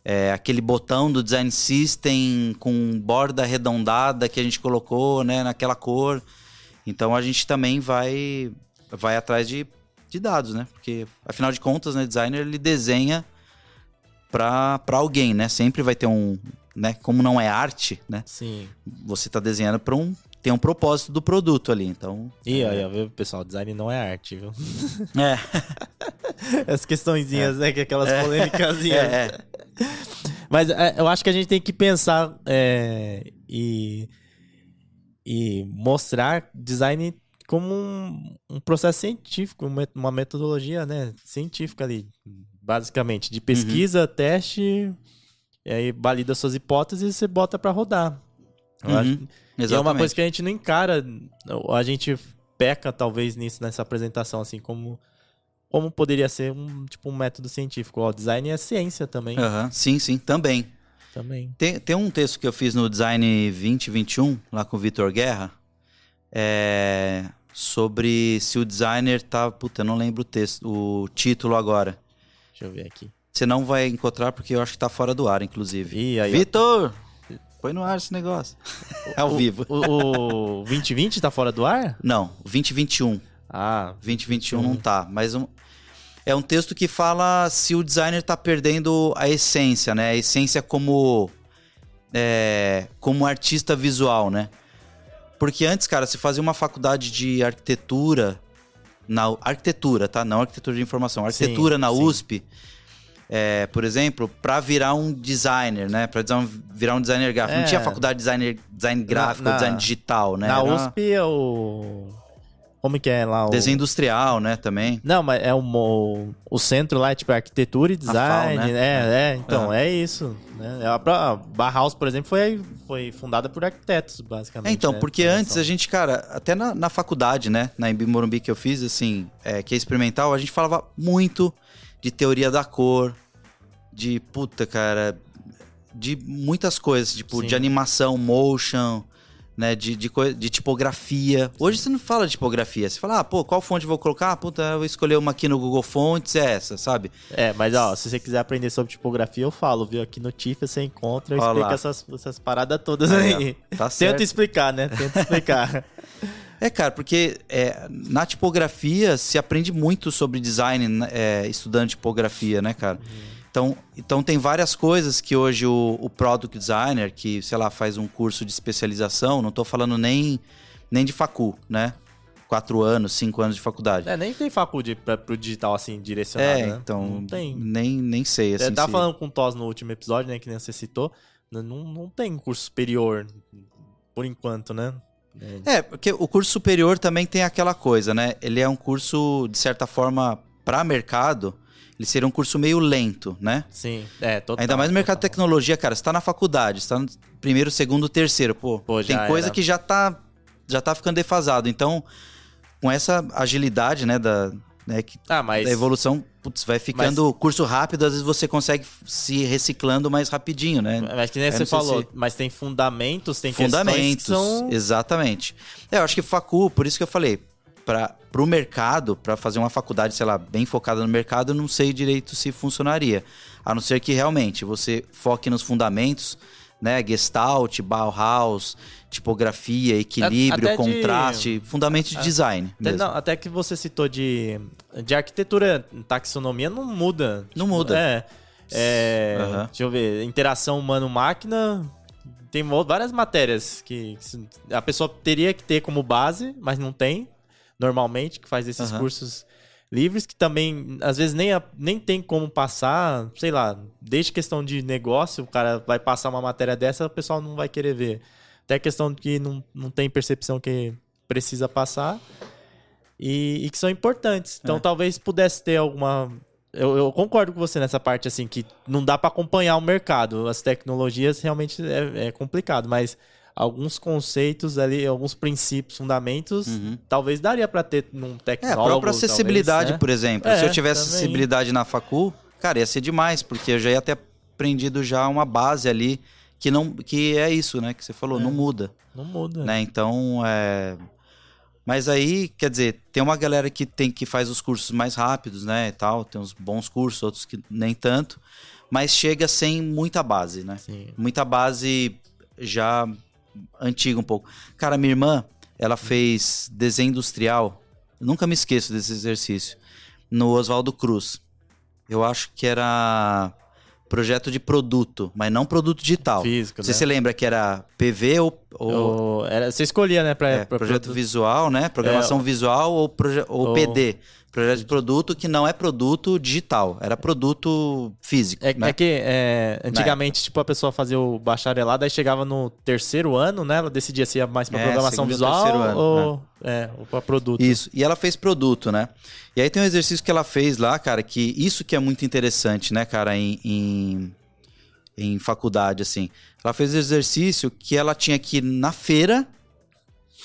é, aquele botão do design system com borda arredondada que a gente colocou, né, naquela cor. Então a gente também vai vai atrás de, de dados, né? Porque afinal de contas, né, designer ele desenha para alguém, né? Sempre vai ter um, né, como não é arte, né? Sim. Você tá desenhando para um tem um propósito do produto ali, então. E aí, ó, viu, pessoal? Design não é arte, viu? É, As questõezinhas, né? Que aquelas polêmicas. é, é. Mas é, eu acho que a gente tem que pensar é, e, e mostrar design como um, um processo científico, uma metodologia né, científica ali, basicamente, de pesquisa, teste, e aí valida suas hipóteses e você bota para rodar. Eu Uhum, acho- e é uma exatamente. coisa que a gente não encara, a gente peca talvez nisso nessa apresentação, assim, como como poderia ser um tipo um método científico. Ó, design é ciência também. Aham, Sim, sim, também. Também. Tem, tem um texto que eu fiz no Design 2021, lá com o Vitor Guerra, é, sobre se o designer tá. Puta, eu não lembro o texto, o título agora. Deixa eu ver aqui. Você não vai encontrar porque eu acho que tá fora do ar, inclusive. Vitor! Põe no ar esse negócio. É ao O- vivo. O, o 2020 tá fora do ar? Não, 2021. Ah, 2021 não tá, mas um- é um texto que fala se o designer tá perdendo a essência, né? A essência como é, como artista visual, né? Porque antes, cara, você fazia uma faculdade de arquitetura na arquitetura, tá? Não arquitetura de informação, arquitetura Sim, na sim. USP. É, por exemplo, para virar um designer, né? Para virar um designer gráfico. Não É. tinha faculdade de designer, design gráfico, na- design digital, né? na Era USP é o. Como que é lá? O... Desenho industrial, né? Também. Não, mas é o, mo- o centro lá, é tipo arquitetura e design. FAO, né? É, é, então, Aham. é isso. Né? A, Bauhaus, por exemplo, foi, foi fundada por arquitetos, basicamente. É, então, né? porque antes a gente, cara, até na, na faculdade, né, na Embi Morumbi que eu fiz, assim, é, que é experimental, a gente falava muito de teoria da cor, de puta, cara, de muitas coisas, tipo, Sim. de animação, motion, né, de, de, de tipografia. Hoje você não fala de tipografia, você fala, ah, pô, qual fonte vou colocar? Ah, puta, eu vou escolher uma aqui no Google Fontes, é essa, sabe? É, mas ó, se você quiser aprender sobre tipografia, eu falo, viu? Aqui no TIFA você encontra, eu Ó explico essas, essas paradas todas Aí, tá certo. Tenta explicar, né? Tenta explicar. É, cara, porque é, na tipografia se aprende muito sobre design né, é, estudando tipografia, né, cara? Então, então tem várias coisas que hoje o, o product designer, que, sei lá, faz um curso de especialização, não tô falando nem, nem de facu, né? Quatro anos, cinco anos de faculdade. é, nem tem faculdade pra, pro digital assim, direcionado, É, né? então, Não tem. nem, nem sei, assim. É, tava se- falando com o Tos no último episódio, né? Que nem você citou. Não, não tem curso superior, por enquanto, né? É, É, porque o curso superior também tem aquela coisa, né? Ele é um curso, de certa forma, para mercado, ele seria um curso meio lento, né? sim, é, total. Ainda mais no mercado de total. tecnologia, cara. Você tá na faculdade, você tá no primeiro, segundo, terceiro. Pô, Pô, tem coisa era. que já tá, já tá ficando defasado. Então, com essa agilidade, né, da, né, que, Ah, mas. da evolução, putz, vai ficando curso rápido, às vezes você consegue se reciclando mais rapidinho, né? Mas que nem Eu você falou, se- mas tem fundamentos, tem Fundamentos, são... exatamente. É, eu acho que facu, por isso que eu falei, para o mercado, para fazer uma faculdade, sei lá, bem focada no mercado, eu não sei direito se funcionaria. A não ser que realmente você foque nos fundamentos, né? Gestalt, Bauhaus, tipografia, equilíbrio, até de- contraste, fundamentos de design. Até, não, até que você citou de, de arquitetura, taxonomia não muda. Não muda. É. é, Aham. Deixa eu ver. Interação humano-máquina. Tem várias matérias que, a pessoa teria que ter como base, mas não tem, normalmente, que faz esses Aham. cursos livres, que também, às vezes, nem, nem tem como passar, sei lá, desde questão de negócio, o cara vai passar uma matéria dessa, o pessoal não vai querer ver. Até questão de que não, não tem percepção que precisa passar e, e que são importantes. Então É. talvez pudesse ter alguma. Eu, eu concordo com você nessa parte, assim, que não dá para acompanhar o mercado. As tecnologias realmente é, é complicado, mas alguns conceitos ali, alguns princípios, fundamentos, Uhum. talvez daria para ter num É, a tecnólogo. própria talvez, acessibilidade, né? por exemplo. É, Se eu tivesse também. acessibilidade na facu, cara, ia ser demais, porque eu já ia ter aprendido já uma base ali que não que é isso, né, que você falou, É. não muda, Não muda. né? Então, é Mas aí, quer dizer, tem uma galera que tem que faz os cursos mais rápidos, né, e tal, tem uns bons cursos, outros que nem tanto, mas chega sem muita base, né? Sim. Muita base já antiga um pouco. Cara, minha irmã, ela fez desenho industrial. Eu nunca me esqueço desse exercício. No Oswaldo Cruz. Eu acho que era projeto de produto, mas não produto digital. Físico, Você né? se lembra que era PV ou, ou era, você escolhia, né? Pra, é, pra projeto visual, né? Programação visual ou, proje- ou Ou- PD. Projeto de produto que não é produto digital, era produto físico. É, né? é que é, antigamente, tipo, a pessoa fazia o bacharelado, aí chegava no terceiro ano, né? Ela decidia se ia mais pra É, programação visual ano, ou, é, ou pra produto. Isso. E ela fez produto, né? E aí tem um exercício que ela fez lá, cara, que isso que é muito interessante, né, cara, em, em, em faculdade, assim. Ela fez exercício que ela tinha que ir na feira,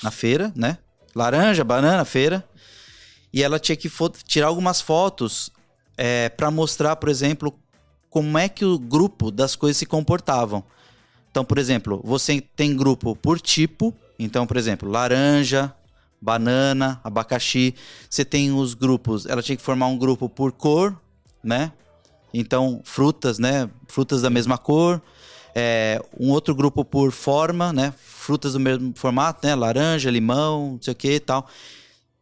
na feira, né? Laranja, banana, feira. E ela tinha que tirar algumas fotos é, para mostrar, por exemplo, como é que o grupo das coisas se comportavam. Então, por exemplo, você tem grupo por tipo. Então, por exemplo, laranja, banana, abacaxi. Você tem os grupos. Ela tinha que formar um grupo por cor, né? Então, frutas, né? Frutas da mesma cor. É, um outro grupo por forma, né? Frutas do mesmo formato, né? Laranja, limão, não sei o que e tal.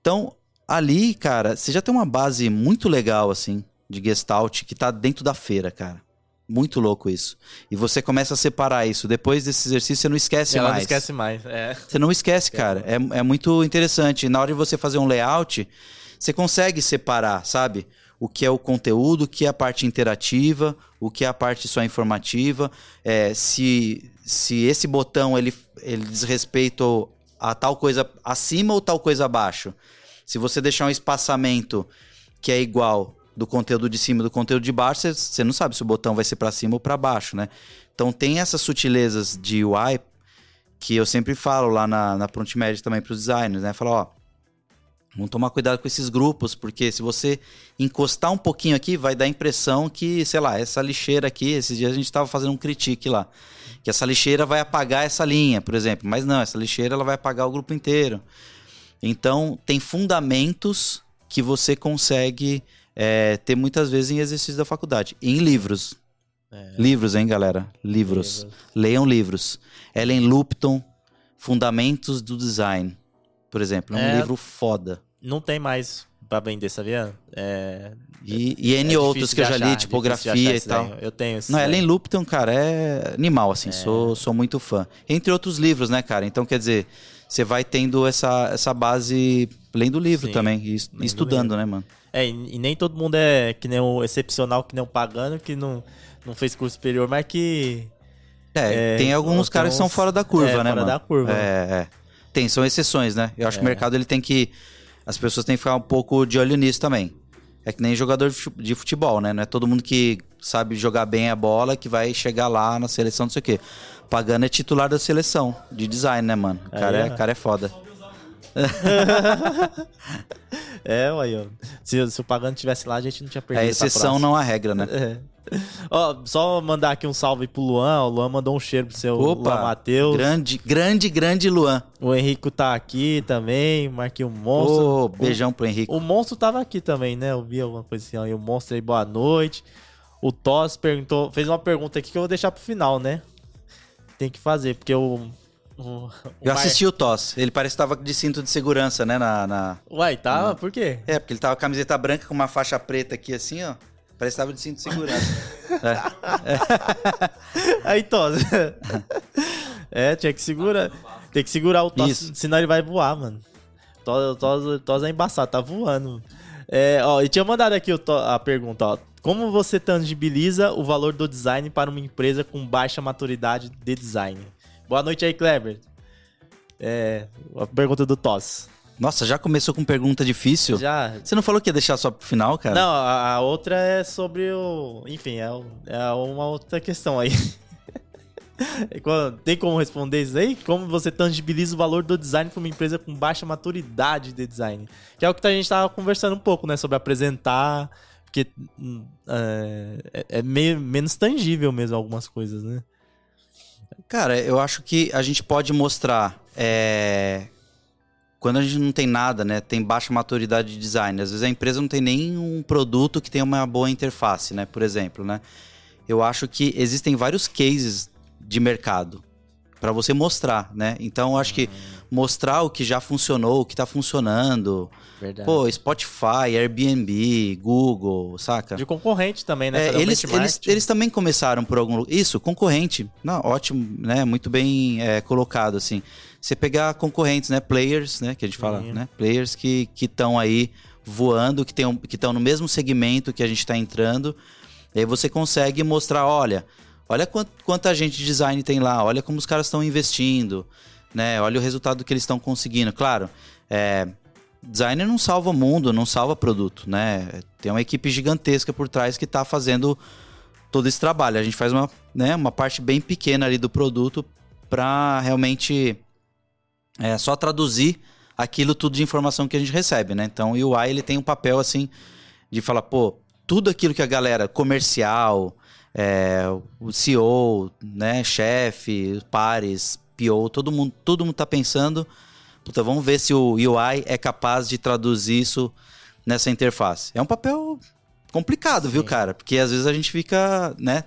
Então, ali, cara, você já tem uma base muito legal, assim, de Gestalt, que tá dentro da feira, cara. Muito louco isso. E você começa a separar isso. Depois desse exercício, você não esquece ela mais. não esquece mais. É. Você não esquece, cara. É, é muito interessante. Na hora de você fazer um layout, você consegue separar, sabe? O que é o conteúdo, o que é a parte interativa, o que é a parte só informativa. É, se, se esse botão ele, ele diz respeito a tal coisa acima ou tal coisa abaixo. Se você deixar um espaçamento que é igual do conteúdo de cima e do conteúdo de baixo, você- não sabe se o botão vai ser para cima ou para baixo, né? Então tem essas sutilezas de UI que eu sempre falo lá na, na Média também para os designers, né? Falar, ó, vamos tomar cuidado com esses grupos, porque se você encostar um pouquinho aqui, vai dar a impressão que, sei lá, essa lixeira aqui, esses dias a gente estava fazendo um critique lá, que essa lixeira vai apagar essa linha, por exemplo. Mas não, essa lixeira ela vai apagar o grupo inteiro. Então, tem fundamentos que você consegue é, ter muitas vezes em exercício da faculdade. Em livros. É. Livros, hein, galera? Livros. Livros. Leiam livros. Ellen Lupton, Fundamentos do Design. Por exemplo, é um É. livro foda. Não tem mais pra vender, sabia? É, E, e N é outros que eu já achar, li, de tipografia achar e tal. daí. Eu tenho Não, daí. Ellen Lupton, cara, é animal, assim. Sou, sou muito fã. Entre outros livros, né, cara? Então, quer dizer, você vai tendo essa, essa base lendo o livro Sim, também. E lendo estudando, livro. né, mano? É, e e nem todo mundo é que nem o excepcional, que nem o pagano, que não, não fez curso superior, mas que. É, É, tem alguns caras que são fora da curva, é, né, fora mano? da curva. É, é. Tem, são exceções, né? Eu acho que o É. mercado ele tem que. As pessoas têm que ficar um pouco de olho nisso também. É que nem jogador de futebol, né? Não é todo mundo que sabe jogar bem a bola que vai chegar lá na seleção, não sei o quê. Pagano é titular da seleção de design, né, mano? O cara, Aí, é, ó. cara é foda. É, ué, ó. Se, se o pagano tivesse lá, a gente não tinha perdido. É exceção, não a regra, né? É. Ó, só mandar aqui um salve pro Luan. O Luan mandou um cheiro pro seu Opa, Luan Matheus. Grande, grande, grande Luan. O Henrico tá aqui também. Marquei o monstro. Ô, beijão pro Henrique. O monstro tava aqui também, né? Eu vi alguma coisa assim. Aí o monstro aí, boa noite. O Toss perguntou, fez uma pergunta aqui que eu vou deixar pro final, né? Tem que fazer, porque o. o o Eu Mar- assisti o Toss. Ele parece que tava de cinto de segurança, né? Na, na- Uai, tava? Por quê? É, porque ele tava com camiseta branca com uma faixa preta aqui assim, ó. Parece que tava de cinto de segurança. Aí, Toss. é, tinha que segurar. Tem que segurar o Toss, Isso. senão ele vai voar, mano. Toss, Toss, Toss é embaçado, tá voando. É, ó, e tinha mandado aqui o To- a pergunta, ó. Como você tangibiliza o valor do design para uma empresa com baixa maturidade de design? Boa noite aí, Kleber. É, a pergunta do Toss. Nossa, já começou com pergunta difícil? Já. Você não falou que ia deixar só pro final, cara? Não, a, a outra é sobre o. Enfim, é, é uma outra questão aí. Tem como responder isso aí? Como você tangibiliza o valor do design para uma empresa com baixa maturidade de design? Que é o que a gente tava conversando um pouco, né? Sobre apresentar. Porque hum, é, é- meio, menos tangível mesmo algumas coisas, né? Cara, eu acho que a gente pode mostrar é, quando a gente não tem nada, né? Tem baixa maturidade de design. Às vezes a empresa não tem nem um produto que tenha uma boa interface, né? Por exemplo, né? Eu acho que existem vários cases de mercado para você mostrar, né? Então eu acho que mostrar o que já funcionou, o que está funcionando. Verdade. Pô, Spotify, Airbnb, Google, saca? De concorrente também, né? É, eles, eles, eles também começaram por algum Isso, concorrente. Não, ótimo, né? Muito bem é, colocado, assim. Você pegar concorrentes, né? Players, né? Que a gente fala, Sim. né? Players que estão aí voando, que estão que no mesmo segmento que a gente está entrando. E aí você consegue mostrar, olha, olha quant, quanta gente de design tem lá, olha como os caras estão investindo, né? Olha o resultado que eles estão conseguindo. Claro, é, designer não salva mundo, não salva produto, né? Tem uma equipe gigantesca por trás que está fazendo todo esse trabalho. A gente faz uma, né, uma parte bem pequena ali do produto para realmente é, só traduzir aquilo tudo de informação que a gente recebe, né? Então o UI ele tem um papel assim de falar, pô, tudo aquilo que a galera comercial, é, o CEO, né, chefe, pares, PO, todo mundo, todo mundo tá pensando, puta, vamos ver se o UI é capaz de traduzir isso nessa interface. É um papel complicado, viu, Sim. cara? Porque às vezes a gente fica, né,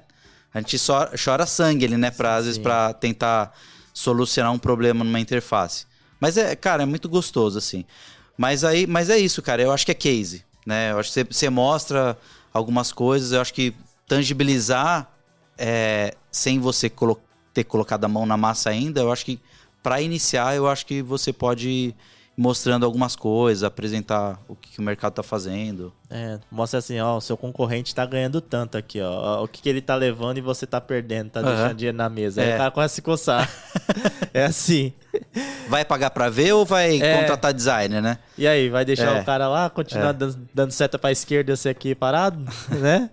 a gente só chora sangue ali, né, para às vezes para tentar solucionar um problema numa interface. Mas é, cara, é muito gostoso assim. Mas aí, mas é isso, cara. Eu acho que é case, né? Eu acho que você, mostra algumas coisas. Eu acho que tangibilizar é, sem você colo- ter colocado a mão na massa ainda. Eu acho que para iniciar, eu acho que você pode ir mostrando algumas coisas, apresentar o que, que o mercado tá fazendo. É, mostra assim, ó, o seu concorrente tá ganhando tanto aqui, ó. O que, que ele tá levando e você tá perdendo, tá Aham. deixando dinheiro na mesa. Aí É. o cara começa a se coçar. é assim. Vai pagar para ver ou vai É. contratar designer, né? E aí, vai deixar É. o cara lá, continuar É. dando, dando seta pra esquerda e você aqui parado, né?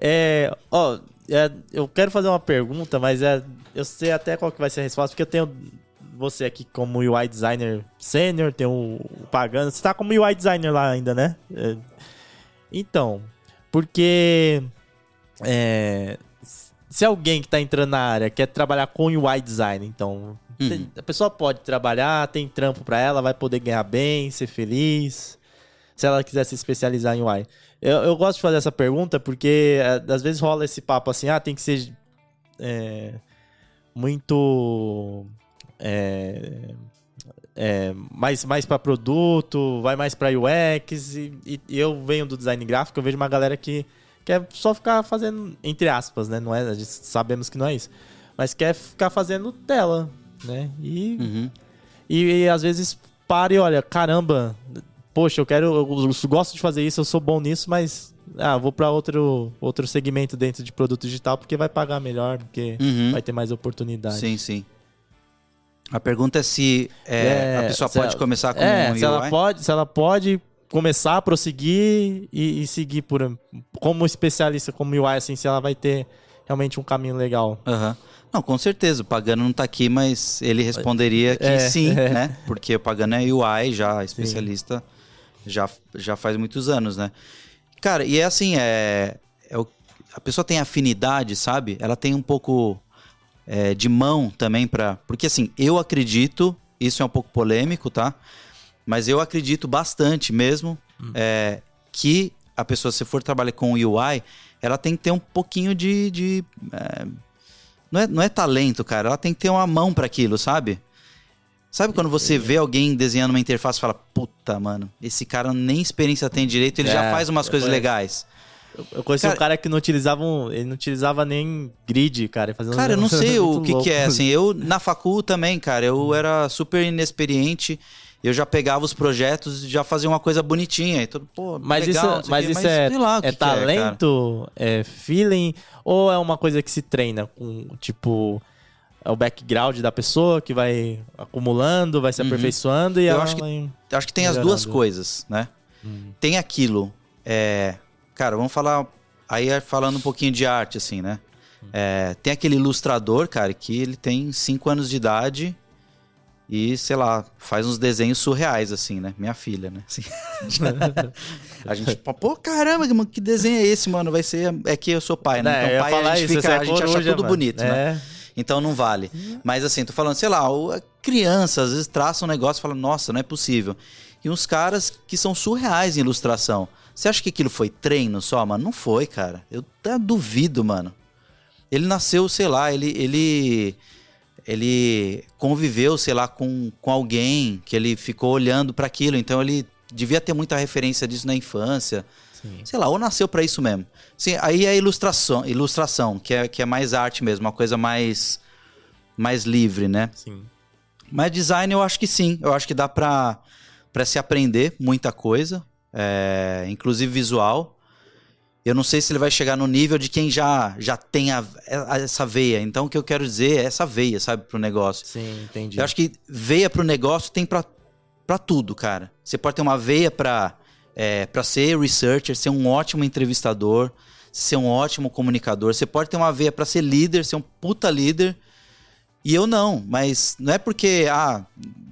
É, ó, é, eu quero fazer uma pergunta, mas é, eu sei até qual que vai ser a resposta, porque eu tenho você aqui como UI designer sênior, tem o, o Pagano, você tá como UI designer lá ainda, né? É, então, porque é, se alguém que tá entrando na área quer trabalhar com UI design, então Uhum. tem- a pessoa pode trabalhar, tem trampo pra ela, vai poder ganhar bem, ser feliz. Se ela quiser se especializar em UI. Eu, eu gosto de fazer essa pergunta porque é, às vezes rola esse papo assim, ah, tem que ser é, muito é, é, mais, mais para produto, vai mais para UX. E, e- e eu venho do design gráfico, eu vejo uma galera que quer só ficar fazendo, entre aspas, né? Não é, a gente sabemos que não é isso. Mas quer ficar fazendo tela, né? E Uhum. e, e às vezes para e olha, caramba, poxa, eu quero, eu, gosto de fazer isso, eu sou bom nisso, mas ah, vou para outro outro segmento dentro de produto digital porque vai pagar melhor, porque Uhum. vai ter mais oportunidade. Sim, sim. A pergunta é se é, a pessoa pode ela- começar como é, um se ela UI? pode, se ela pode começar, prosseguir e, e seguir por como especialista como UI, assim, se ela vai ter realmente um caminho legal. Aham. Não, com certeza. O Pagano não tá aqui, mas ele responderia que É, sim, é. né? Porque o Pagano é UI já, especialista, já, já faz muitos anos, né? Cara, e é assim, é, é o- a pessoa tem afinidade, sabe? Ela tem um pouco é, de mão também para Porque assim, eu acredito, isso é um pouco polêmico, tá? Mas eu acredito bastante mesmo é, que a pessoa, se for trabalhar com UI, ela tem que ter um pouquinho de. de, é, não, é, não é talento, cara. Ela tem que ter uma mão para aquilo, sabe? Sabe quando você vê alguém desenhando uma interface e fala, puta, mano, esse cara nem experiência tem direito, ele já É, faz umas coisas conheço. legais. Eu, conheci Cara- um cara que não utilizava um, ele não utilizava nem grid, cara, um Cara, eu não sei o que, que é, assim, eu na facul também, cara, eu era super inexperiente, eu já pegava os projetos e já fazia uma coisa bonitinha, e todo, pô, Mas legal, isso, o mas isso é, sei lá é que cara. talento, é, feeling, ou é uma coisa que se treina com, tipo, é o background da pessoa que vai acumulando, vai se Uhum. aperfeiçoando e Eu ela acho que- vai... Eu acho que tem as duas Melhorando. coisas, né? Hum. Tem aquilo, é, cara, vamos falar, aí é falando um pouquinho de arte, assim, né? É, tem aquele ilustrador, cara, que ele tem 5 anos de idade e, sei lá, faz uns desenhos surreais, assim, né? Minha filha, né? Assim, a gente, pô, caramba, mano, que desenho é esse, mano? Vai ser. É que eu sou pai, né? É, eu Então, pai, a falar gente, isso, fica, é a gente acha coruja, tudo mano. bonito, né? Então não vale. Mas assim, tô falando, sei lá, a criança às vezes traça um negócio e fala, nossa, não é possível. E uns caras que são surreais em ilustração. Você acha que aquilo foi treino só, mano? Não foi, cara. Eu até duvido, mano. Ele nasceu, sei lá, ele. ele ele conviveu, sei lá, com, com alguém que ele ficou olhando para aquilo, então ele devia ter muita referência disso na infância. Sim. Sei lá, ou nasceu para isso mesmo. Sim, aí é ilustração, ilustração, que é, que é mais arte mesmo, uma coisa mais mais livre, né? Sim. Mas design eu acho que sim, eu acho que dá pra, pra se aprender muita coisa, é, inclusive visual. Eu não sei se ele vai chegar no nível de quem já, já tem a- a- essa veia. Então o que eu quero dizer é essa veia, sabe, pro negócio. Sim, entendi. Eu acho que veia pro negócio tem pra, pra tudo, cara. Você pode ter uma veia pra, é, pra ser researcher, ser um ótimo entrevistador, ser um ótimo comunicador. Você pode ter uma veia pra ser líder, ser um puta líder. E eu não, mas não é porque, ah,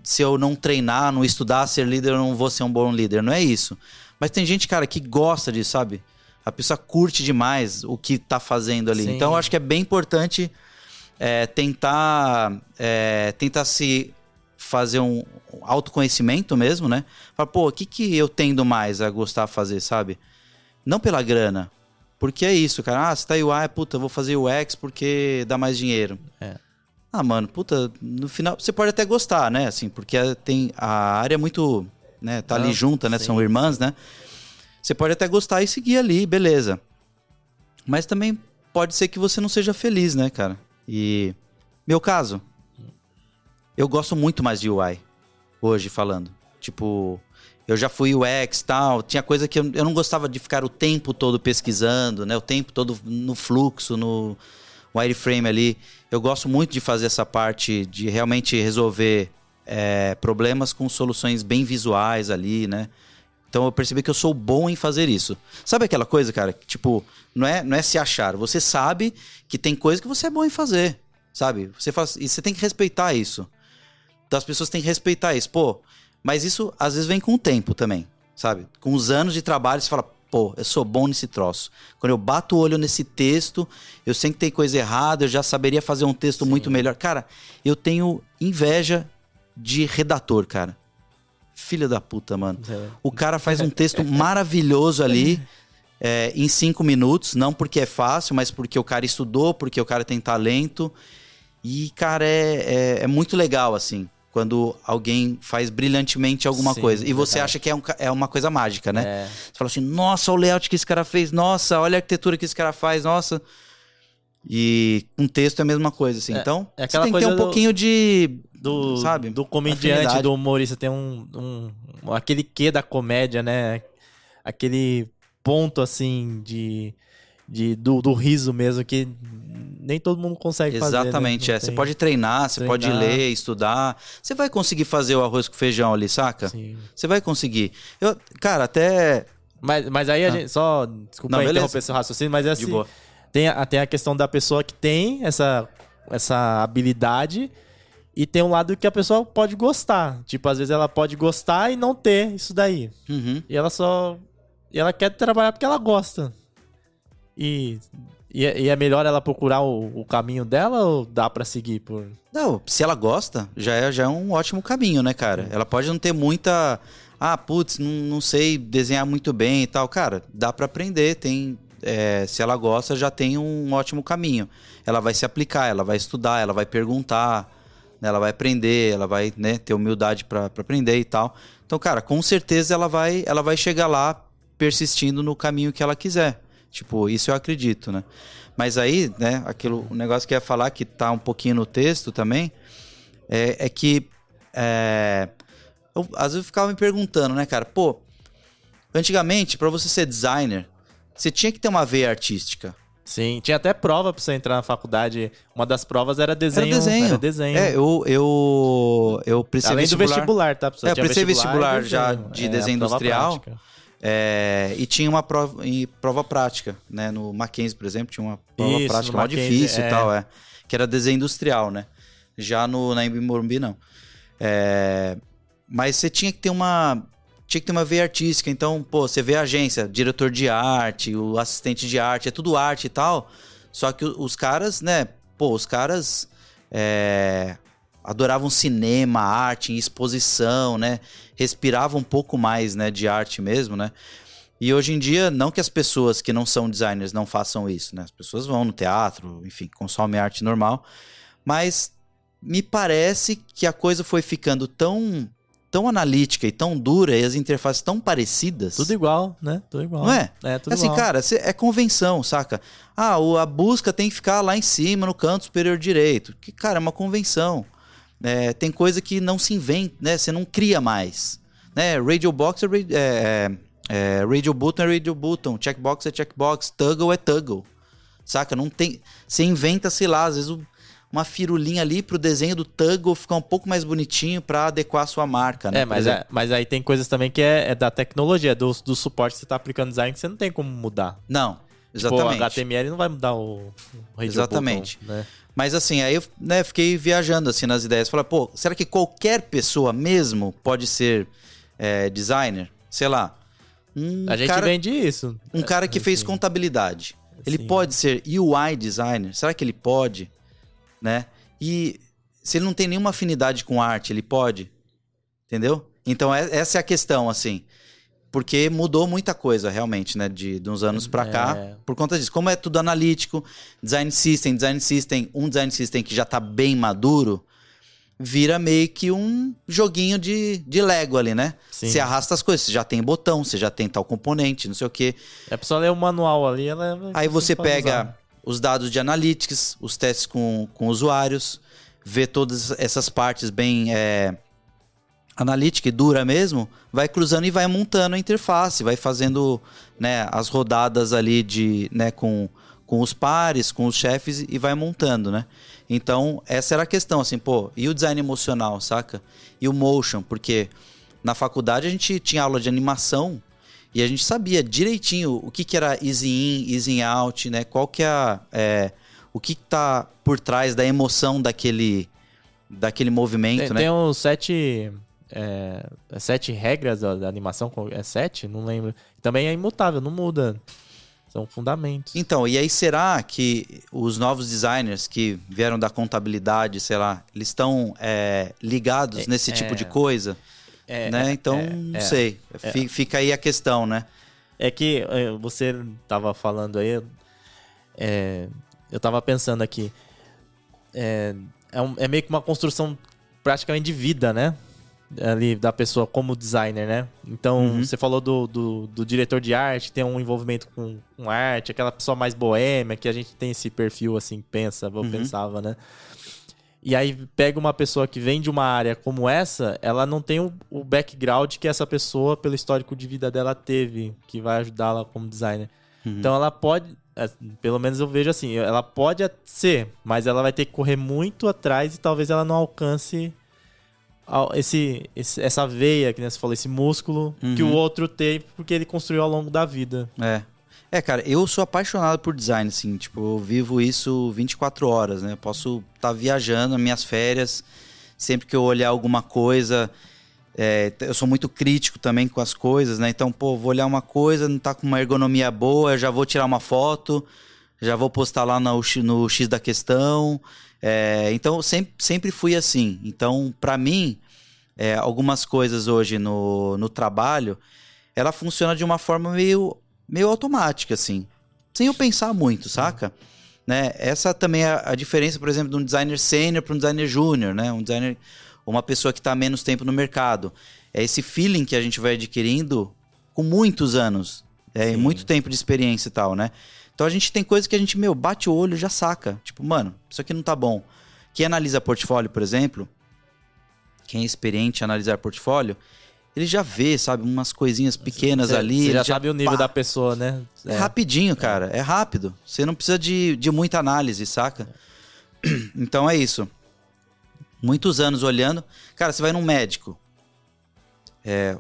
se eu não treinar, não estudar, ser líder, eu não vou ser um bom líder. Não é isso. Mas tem gente, cara, que gosta disso, sabe? A pessoa curte demais o que tá fazendo ali. Sim. Então eu acho que é bem importante é, tentar, é, tentar se fazer um autoconhecimento mesmo, né? Falar, pô, o que, que eu tendo mais a gostar de fazer, sabe? Não pela grana. Porque é isso, cara. Ah, você tá UI, puta, eu vou fazer UX porque dá mais dinheiro. É. Ah, mano, puta, no final você pode até gostar, né? Assim, porque tem a área é muito, né, tá ali Não, junta, né? sim. São irmãs, né? Você pode até gostar e seguir ali, beleza. Mas também pode ser que você não seja feliz, né, cara? E meu caso, eu gosto muito mais de UI hoje falando. Tipo, eu já fui UX tal, tinha coisa que eu, eu não gostava de ficar o tempo todo pesquisando, né? O tempo todo no fluxo, no wireframe ali. Eu gosto muito de fazer essa parte de realmente resolver é, problemas com soluções bem visuais ali, né? Então eu percebi que eu sou bom em fazer isso. Sabe aquela coisa, cara? Tipo, não é, não é se achar. Você sabe que tem coisa que você é bom em fazer, sabe? Você faz, e você tem que respeitar isso. Então as pessoas têm que respeitar isso. Pô, mas isso às vezes vem com o tempo também, sabe? Com os anos de trabalho você fala, pô, eu sou bom nesse troço. Quando eu bato o olho nesse texto, eu sei que tem coisa errada, eu já saberia fazer um texto muito melhor. Cara, eu tenho inveja de redator, cara. Filha da puta, mano. É. O cara faz um texto maravilhoso ali é, em cinco minutos, não porque é fácil, mas porque o cara estudou, porque o cara tem talento. E, cara, é, é, é muito legal, assim, quando alguém faz brilhantemente alguma Sim, coisa. E você verdade. acha que é, um é uma coisa mágica, né? É. Você fala assim, nossa, o layout que esse cara fez, nossa, olha a arquitetura que esse cara faz, nossa. E com texto é a mesma coisa, assim. É, então, é você aquela tem que ter um do- pouquinho de. do, Sabe? do comediante, Afinidade. do humorista, tem um, um- aquele quê da comédia, né? Aquele ponto assim de, de do, do riso mesmo que nem todo mundo consegue fazer. né? Exatamente, Não é. Você pode treinar, você pode ler, estudar. Você vai conseguir fazer o arroz com feijão ali, saca? Sim. Você vai conseguir. Eu, cara, até. Mas, mas aí a Ah. gente só desculpa Não, beleza. interromper seu raciocínio, mas é De assim, boa. tem a, tem a questão da pessoa que tem essa essa habilidade e tem um lado que a pessoa pode gostar. Tipo, às vezes ela pode gostar e não ter isso daí. Uhum. E ela só. E ela quer trabalhar porque ela gosta. E. E é, e é melhor ela procurar o, o caminho dela ou dá pra seguir por. Não, se ela gosta, já é, já é um ótimo caminho, né, cara? Ela pode não ter muita. Ah, putz, não, não sei desenhar muito bem e tal. Cara, dá pra aprender. Tem. é, se ela gosta, já tem um ótimo caminho. Ela vai se aplicar, ela vai estudar, ela vai perguntar, né, ela vai aprender, ela vai né, ter humildade pra aprender e tal. Então, cara, com certeza ela vai, ela vai chegar lá persistindo no caminho que ela quiser. Tipo, isso eu acredito, né? Mas aí, né, aquilo, o negócio que eu ia falar que tá um pouquinho no texto também, é, é que é, eu, às vezes eu ficava me perguntando, né, cara, pô, antigamente, pra você ser designer, você tinha que ter uma veia artística. Sim, tinha até prova pra você entrar na faculdade. Uma das provas era desenho. Era desenho. Era desenho. É, eu, eu, eu prestei Além vestibular. do vestibular, tá? pessoal? É, eu prestei vestibular e já de É, desenho industrial. prática. É, e tinha uma prova, prova prática, né? No Mackenzie, por exemplo, tinha uma prova Isso, prática Mackenzie, difícil é. e tal, é. Que era desenho industrial, né? Já no, na Embi Morumbi, não. É, mas você tinha que ter uma. Tinha que ter uma veia artística. Então, pô, você vê a agência, diretor de arte, o assistente de arte, é tudo arte e tal. Só que os caras, né? Pô, os caras é, adoravam cinema, arte, exposição, né? Respiravam um pouco mais, né, de arte mesmo, né? E hoje em dia, não que as pessoas que não são designers não façam isso, né? As pessoas vão no teatro, enfim, consomem arte normal, mas me parece que a coisa foi ficando tão tão analítica e tão dura e as interfaces tão parecidas. Tudo igual, né? Tudo igual. Não é? É, tudo assim, igual. cara, é convenção, saca? Ah, a busca tem que ficar lá em cima, no canto superior direito. Que, cara, é uma convenção. É, tem coisa que não se inventa, né? Você não cria mais. Né? Radio Box é, ra- é, é, Radio Button é Radio Button. Checkbox é checkbox. Toggle é toggle. Saca? Não tem... Você inventa, sei lá, às vezes uma firulinha ali pro desenho do toggle ficar um pouco mais bonitinho pra adequar a sua marca, né? É, mas, é, mas aí tem coisas também que é, é da tecnologia, do, do suporte que você tá aplicando design que você não tem como mudar. Não, Tipo, o exatamente. HTML não vai mudar o, o Exatamente. né? Mas assim, aí eu né, fiquei viajando assim nas ideias. Falei, pô, será que qualquer pessoa mesmo pode ser é, designer? Sei lá. Um A gente cara, vende isso. um cara que fez assim. contabilidade. Ele Sim. pode ser UI designer? Será que ele pode? Né? E se ele não tem nenhuma afinidade com arte, ele pode? Entendeu? Então é- essa é a questão, assim. Porque mudou muita coisa, realmente, né? De, de uns anos pra cá. É. Por conta disso. Como é tudo analítico, design system, design system, um design system que já tá bem maduro, vira meio que um joguinho de, de Lego ali, né? Sim. Você arrasta as coisas, você já tem botão, você já tem tal componente, não sei o quê. É pessoa ler o manual ali, ela Aí você pega usar. os dados de analytics, os testes com, com usuários, vê todas essas partes bem é, analítica e dura mesmo, vai cruzando e vai montando a interface, vai fazendo né, as rodadas ali de, né, com, com os pares, com os chefes e vai montando, né? Então, essa era a questão, assim, pô, e o design emocional, saca? E o motion, porque na faculdade a gente tinha aula de animação e a gente sabia direitinho o que, que era easy in, easy out, né? Qual que é, a, é o que, que tá por trás da emoção daquele, daquele movimento, Tem, né? tem uns sete. É, é sete regras da, da animação. É sete? Não lembro. Também é imutável, não muda. São fundamentos. Então, e aí será que os novos designers que vieram da contabilidade, sei lá, eles estão é, ligados É, nesse tipo é. de coisa? É, né? é, Então, é, não é. sei. Fi- Fica aí a questão, né? É que é, você tava falando aí, é, eu tava pensando aqui, é, é, um- é meio que uma construção praticamente de vida, né? Ali da pessoa como designer, né? Então, Uhum. você falou do, do, do diretor de arte, tem um envolvimento com, com arte, aquela pessoa mais boêmia, que a gente tem esse perfil assim, pensa, eu Uhum. pensava, né? E aí pega uma pessoa que vem de uma área como essa, ela não tem o, o background que essa pessoa, pelo histórico de vida dela, teve, que vai ajudá-la como designer. Uhum. Então ela pode, é, pelo menos eu vejo assim, ela pode ser, mas ela vai ter que correr muito atrás e talvez ela não alcance esse, esse- essa veia, que você falou, esse músculo que o Uhum. outro tem, porque ele construiu ao longo da vida. É. É, cara, eu sou apaixonado por design, assim, tipo, eu vivo isso 24 horas, né? Eu posso estar viajando nas minhas férias, sempre que eu olhar alguma coisa, é, eu sou muito crítico também com as coisas, né? Então, pô, vou olhar uma coisa, não tá com uma ergonomia boa, eu já vou tirar uma foto, já vou postar lá no, no X da questão. É, então, eu sempre, sempre fui assim. Então, pra mim, é, algumas coisas hoje no, no trabalho, ela funciona de uma forma meio, meio automática, assim. Sem eu pensar muito, saca? Né? Essa também é a diferença, por exemplo, de um designer sênior para um designer júnior, né? Um designer, uma pessoa que está menos tempo no mercado. É esse feeling que a gente vai adquirindo com muitos anos, é, Sim. muito tempo de experiência e tal, né? Então a gente tem coisas que a gente, meu, bate o olho e já saca. Tipo, mano, isso aqui não tá bom. Quem analisa portfólio, por exemplo, quem é experiente em analisar portfólio, ele já vê, sabe, umas coisinhas pequenas Você- ali. Você ele já sabe o nível pá, da pessoa, né? é rapidinho, cara. É rápido. Você não precisa de, de muita análise, saca? Então é isso. Muitos anos olhando. Cara, você vai num médico. É,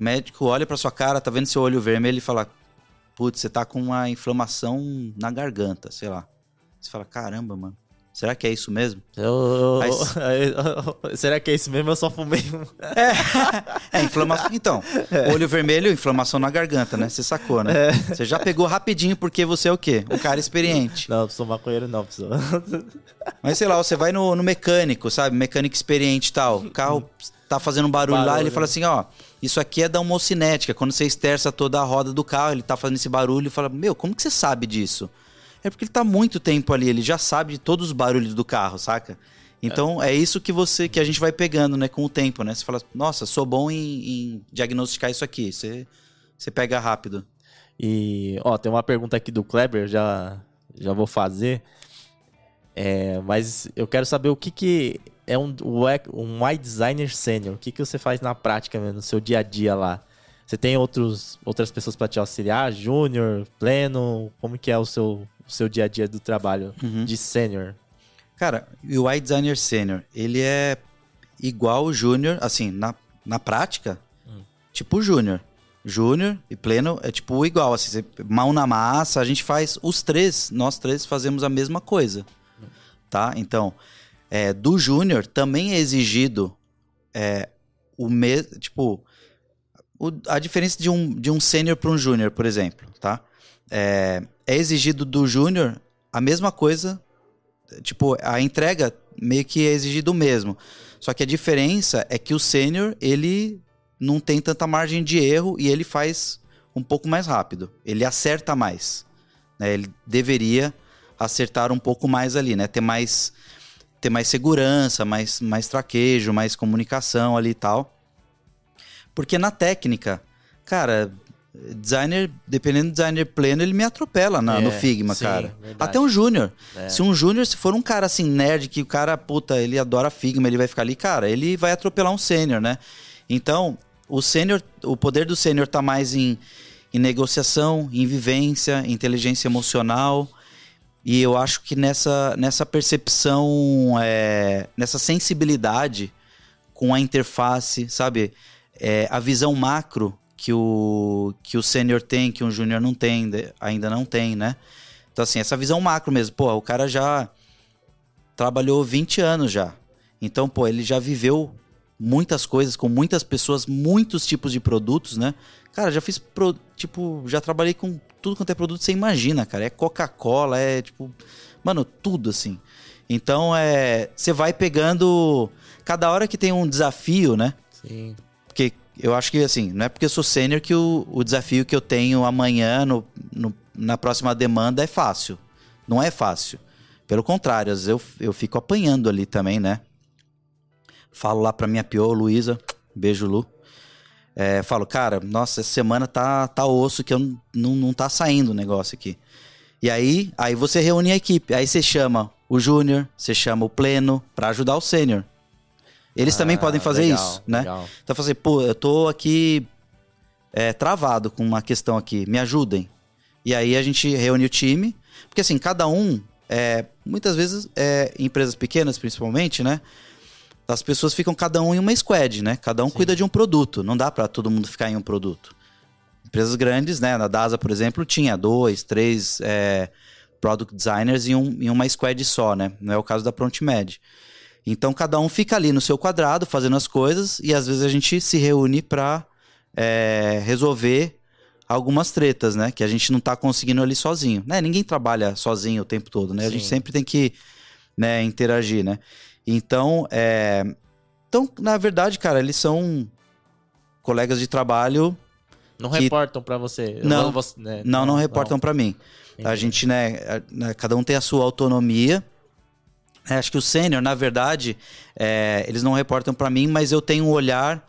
o médico olha pra sua cara, tá vendo seu olho vermelho e fala: Putz, você tá com uma inflamação na garganta, sei lá. Você fala: Caramba, mano. Será que é isso mesmo? Eu, Mas... Será que é isso mesmo? Eu só fumei. É, é inflamação. Então, é. olho vermelho, inflamação na garganta, né? Você sacou, né? É. Você já pegou rapidinho porque você é o quê? Um cara experiente. Não, eu sou maconheiro, não, pessoal. Mas sei lá, você vai no, no mecânico, sabe? Mecânico experiente e tal. O carro tá fazendo um barulho, barulho, lá, ele fala assim, ó, isso aqui é da homocinética. Quando você esterça toda a roda do carro, ele tá fazendo esse barulho e fala, meu, como que você sabe disso? É porque ele tá muito tempo ali, ele já sabe de todos os barulhos do carro, saca? Então é. é, isso que você que a gente vai pegando, né, com o tempo, né? Você fala, nossa, sou bom em, em diagnosticar isso aqui. Você, você pega rápido. E, ó, tem uma pergunta aqui do Kleber, já, já vou fazer. É, mas eu quero saber o que, que é um, um UI designer sênior. O que, que você faz na prática, no seu dia a dia lá? Você tem outros, outras pessoas para te auxiliar? Júnior, pleno? Como que é o seu, o seu dia a dia do trabalho uhum. de sênior? Cara, o UI Designer Sênior, ele é igual o Júnior, assim, na, na prática, hum. tipo Júnior. Júnior e pleno é tipo igual, assim, mão na massa, a gente faz os três, nós três fazemos a mesma coisa, hum. tá? Então, é, do Júnior também é exigido é, o mesmo, tipo, o, a diferença de um, de um sênior para um júnior, por exemplo, tá? É, é exigido do júnior a mesma coisa, tipo, a entrega meio que é exigido o mesmo. Só que a diferença é que o sênior, ele não tem tanta margem de erro e ele faz um pouco mais rápido. Ele acerta mais. Né? Ele deveria acertar um pouco mais ali, né? Ter mais, ter mais segurança, mais, mais traquejo, mais comunicação ali e tal. Porque na técnica, cara, designer, dependendo do designer pleno, ele me atropela na, é, no Figma, sim, cara. Verdade. Até um júnior. É. Se um júnior, se for um cara assim, nerd, que o cara, puta, ele adora Figma, ele vai ficar ali, cara, ele vai atropelar um sênior, né? Então, o sênior, o poder do sênior tá mais em, em negociação, em vivência, inteligência emocional. E eu acho que nessa, nessa percepção, é, nessa sensibilidade com a interface, sabe? É, a visão macro que o, que o sênior tem, que um júnior não tem, ainda não tem, né? Então, assim, essa visão macro mesmo. Pô, o cara já trabalhou 20 anos já. Então, pô, ele já viveu muitas coisas com muitas pessoas, muitos tipos de produtos, né? Cara, já fiz, pro, tipo, já trabalhei com tudo quanto é produto você imagina, cara. É Coca-Cola, é tipo, mano, tudo assim. Então, é, você vai pegando cada hora que tem um desafio, né? Sim. Porque eu acho que assim, não é porque eu sou sênior que o, o desafio que eu tenho amanhã no, no, na próxima demanda é fácil. Não é fácil. Pelo contrário, às vezes eu, eu fico apanhando ali também, né? Falo lá pra minha pior, Luísa, beijo Lu. É, falo, cara, nossa, essa semana tá, tá osso que eu não, não tá saindo o negócio aqui. E aí, aí você reúne a equipe. Aí você chama o júnior, você chama o pleno para ajudar o sênior. Eles ah, também podem fazer legal, isso, né? Legal. Então, fazer, pô, eu tô aqui é, travado com uma questão aqui, me ajudem. E aí a gente reúne o time, porque assim, cada um, é, muitas vezes, é, em empresas pequenas principalmente, né? As pessoas ficam cada um em uma squad, né? Cada um Sim. cuida de um produto, não dá para todo mundo ficar em um produto. Empresas grandes, né? Na DASA, por exemplo, tinha dois, três é, product designers em, um, em uma squad só, né? Não é o caso da ProntMed. Então cada um fica ali no seu quadrado fazendo as coisas e às vezes a gente se reúne para é, resolver algumas tretas, né? Que a gente não tá conseguindo ali sozinho, né? Ninguém trabalha sozinho o tempo todo, né? Sim. A gente sempre tem que né, interagir, né? Então, é... então, na verdade, cara, eles são colegas de trabalho. Não que... reportam para você. Não, você, né? não, não, não, reportam para mim. Entendi. A gente, né, né, cada um tem a sua autonomia é, acho que o sênior, na verdade, é, eles não reportam para mim, mas eu tenho um olhar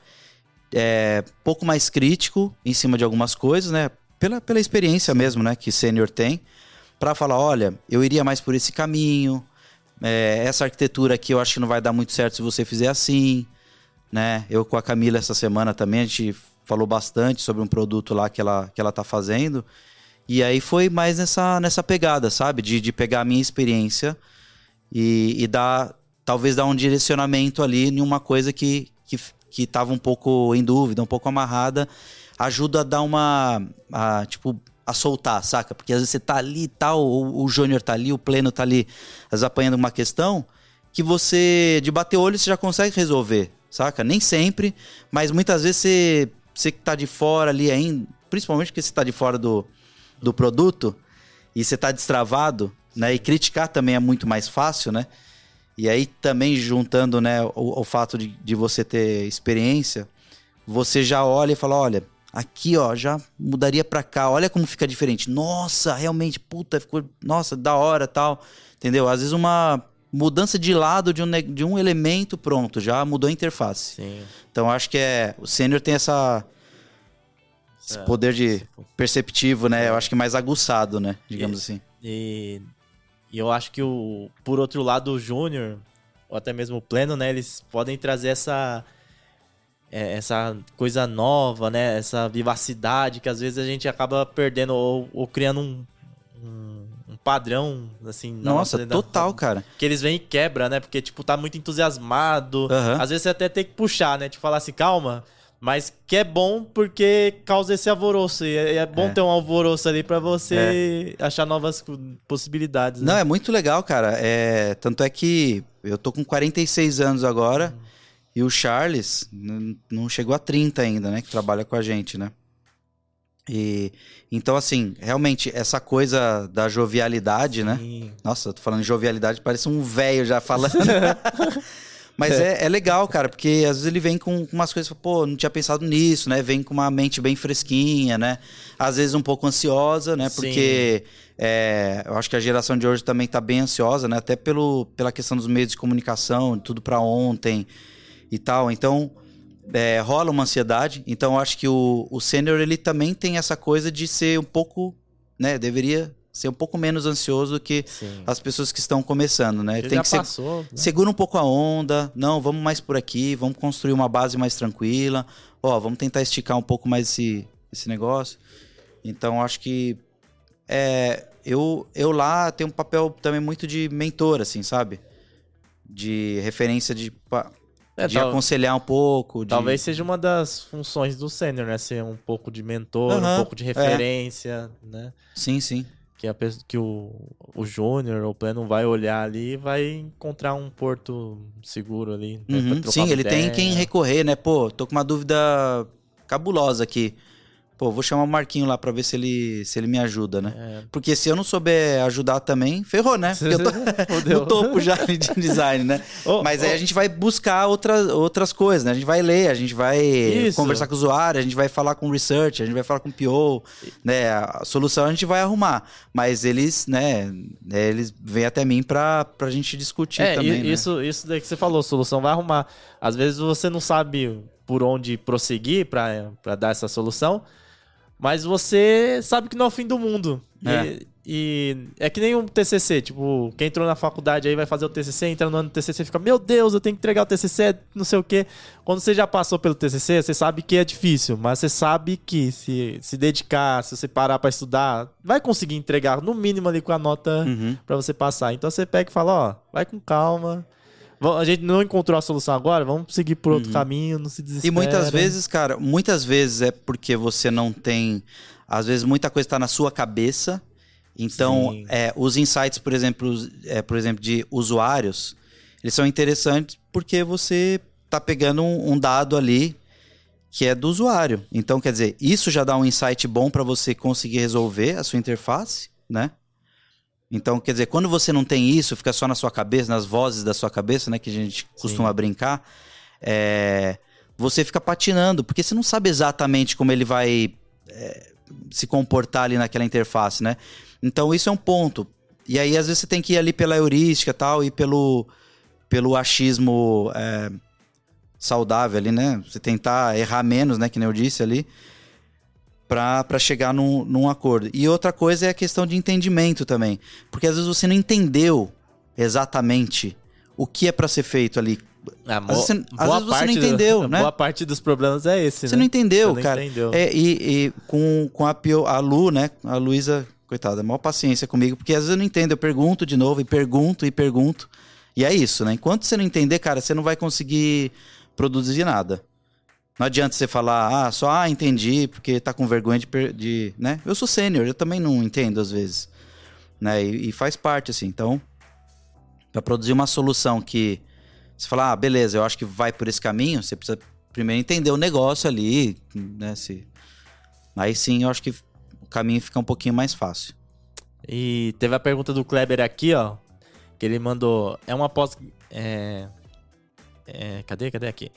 é, pouco mais crítico em cima de algumas coisas, né? Pela, pela experiência mesmo, né? Que sênior tem, para falar, olha, eu iria mais por esse caminho. É, essa arquitetura aqui eu acho que não vai dar muito certo se você fizer assim, né? Eu com a Camila essa semana também a gente falou bastante sobre um produto lá que ela que ela tá fazendo. E aí foi mais nessa nessa pegada, sabe? De, de pegar a minha experiência e, e dar, talvez dar um direcionamento ali em uma coisa que, que, que um pouco em dúvida, um pouco amarrada, ajuda a dar uma, a, tipo, a soltar, saca? Porque às vezes você tá ali e tal, o, o Júnior tá ali, o Pleno tá ali, às vezes apanhando uma questão que você, de bater o olho, você já consegue resolver, saca? Nem sempre, mas muitas vezes você, você que tá de fora ali ainda, principalmente porque você tá de fora do, do produto e você tá destravado, né? E criticar também é muito mais fácil, né? E aí também juntando, né, o, o fato de, de você ter experiência, você já olha e fala, olha, aqui ó, já mudaria para cá, olha como fica diferente. Nossa, realmente, puta, ficou, nossa, da hora, tal. Entendeu? Às vezes uma mudança de lado de um, de um elemento, pronto, já mudou a interface. Sim. Então acho que é, o sênior tem essa esse É, poder de perceptivo, né? Eu acho que mais aguçado, né? Digamos assim. E, e eu acho que o, por outro lado, o Júnior, ou até mesmo o Pleno, né, eles podem trazer essa é, essa coisa nova, né, essa vivacidade que às vezes a gente acaba perdendo ou, ou criando um, um, um padrão, assim. Nossa, nossa- total, cara. Que eles vêm e quebra, né, porque, tipo, tá muito entusiasmado. Aham. Às vezes você até tem que puxar, né, tipo, falar assim, calma... Mas que é bom porque causa esse alvoroço. E é, é bom É. ter um alvoroço ali pra você achar novas possibilidades. né? Não, é muito legal, cara. É, tanto é que eu tô com 46 anos agora e o Charles não chegou a 30 ainda, né? Que trabalha com a gente, né? E então, assim, realmente, essa coisa da jovialidade, né? Sim. Nossa, eu tô falando de jovialidade, parece um velho já falando. Mas é. é legal, cara, porque às vezes ele vem com umas coisas, pô, não tinha pensado nisso, né? Vem com uma mente bem fresquinha, né? Às vezes um pouco ansiosa, né? Porque é, eu acho que a geração de hoje também tá bem ansiosa, né? Até pelo, pela questão dos meios de comunicação, tudo pra ontem e tal. Então, é, rola uma ansiedade. Então, eu acho que o, o sênior, ele também tem essa coisa de ser um pouco, né? Deveria ser um pouco menos ansioso do que Sim. as pessoas que estão começando, né? Ele Tem que ser, passou. né? segura um pouco a onda, não, vamos mais por aqui, vamos construir uma base mais tranquila, ó, vamos tentar esticar um pouco mais esse, esse negócio. Então, acho que é, eu, eu lá tenho um papel também muito de mentor, assim, sabe? De referência de, É, de tal- aconselhar um pouco. de- Talvez seja uma das funções do sênior, né? Ser um pouco de mentor, Aham, um pouco de referência, né? Sim, sim. Que, a, que o, o Júnior ou o Pleno vai olhar ali e vai encontrar um porto seguro ali. né, Uhum, Sim, ele tem ideia. quem recorrer, né? Pô, tô com uma dúvida cabulosa aqui. Pô, vou chamar o Marquinho lá pra ver se ele, se ele me ajuda, né? É. Porque se eu não souber ajudar também, ferrou, né? Porque eu tô no topo já de design, né? Ô, Mas aí ô, a gente vai buscar outras, outras coisas, né? A gente vai ler, a gente vai Isso. conversar com o usuário, a gente vai falar com o research, a gente vai falar com o PO, né? A solução a gente vai arrumar. Mas eles, né? né, Eles vêm até mim pra, pra gente discutir É, também, né? isso, isso daí que você falou, solução vai arrumar. Às vezes você não sabe por onde prosseguir pra dar essa solução, mas você sabe que não é o fim do mundo. É. E, e é que nem um TCC, tipo, quem entrou na faculdade aí vai fazer o TCC, entra no ano do TCC e fica, meu Deus, eu tenho que entregar o TCC, não sei o quê. Quando você já passou pelo TCC, você sabe que é difícil, mas você sabe que se se dedicar, se você parar pra estudar, vai conseguir entregar no mínimo ali com a nota Uhum. Pra você passar. Então você pega e fala, ó, vai com calma. A gente não encontrou a solução agora, vamos seguir por outro caminho, não se desespera. E muitas vezes, cara, muitas vezes é porque você não tem. Às vezes muita coisa está na sua cabeça. Então, é, os insights, por exemplo, é, por exemplo, de usuários, eles são interessantes porque você tá pegando um, um dado ali que é do usuário. Então, quer dizer, isso já dá um insight bom para você conseguir resolver a sua interface, né? Então, quer dizer, quando você não tem isso, fica só na sua cabeça, nas vozes da sua cabeça, né? Que a gente costuma brincar. é, você fica patinando, porque você não sabe exatamente como ele vai é, se comportar ali naquela interface, né? Então, isso é um ponto. E aí, às vezes, você tem que ir ali pela heurística e tal, e pelo, pelo achismo é, saudável ali, né? Você tentar errar menos, né? Que nem eu disse ali para chegar num, num acordo. E outra coisa é a questão de entendimento também. Porque às vezes você não entendeu exatamente o que é para ser feito ali. Ah, Às vezes você- às vezes você não parte do- entendeu, né? Boa parte dos problemas é esse, Você né? não entendeu, Você não cara. entendeu. É, e, e com, com a, Pio- a Lu, né? A Luísa, coitada, maior paciência comigo, porque às vezes eu não entendo, eu pergunto de novo, e pergunto, e pergunto. E é isso, né? Enquanto você não entender, cara, você não vai conseguir produzir nada. Não adianta você falar, ah, só, ah, entendi, porque tá com vergonha de, de né? Eu sou sênior, eu também não entendo às vezes, né? E, e faz parte, assim. Então, para produzir uma solução que você fala, ah, beleza, eu acho que vai por esse caminho, você precisa primeiro entender o negócio ali, né? Se... Aí sim, eu acho que o caminho fica um pouquinho mais fácil. E teve a pergunta do Kleber aqui, ó. Que ele mandou. É uma pós. É, é, cadê? Cadê aqui?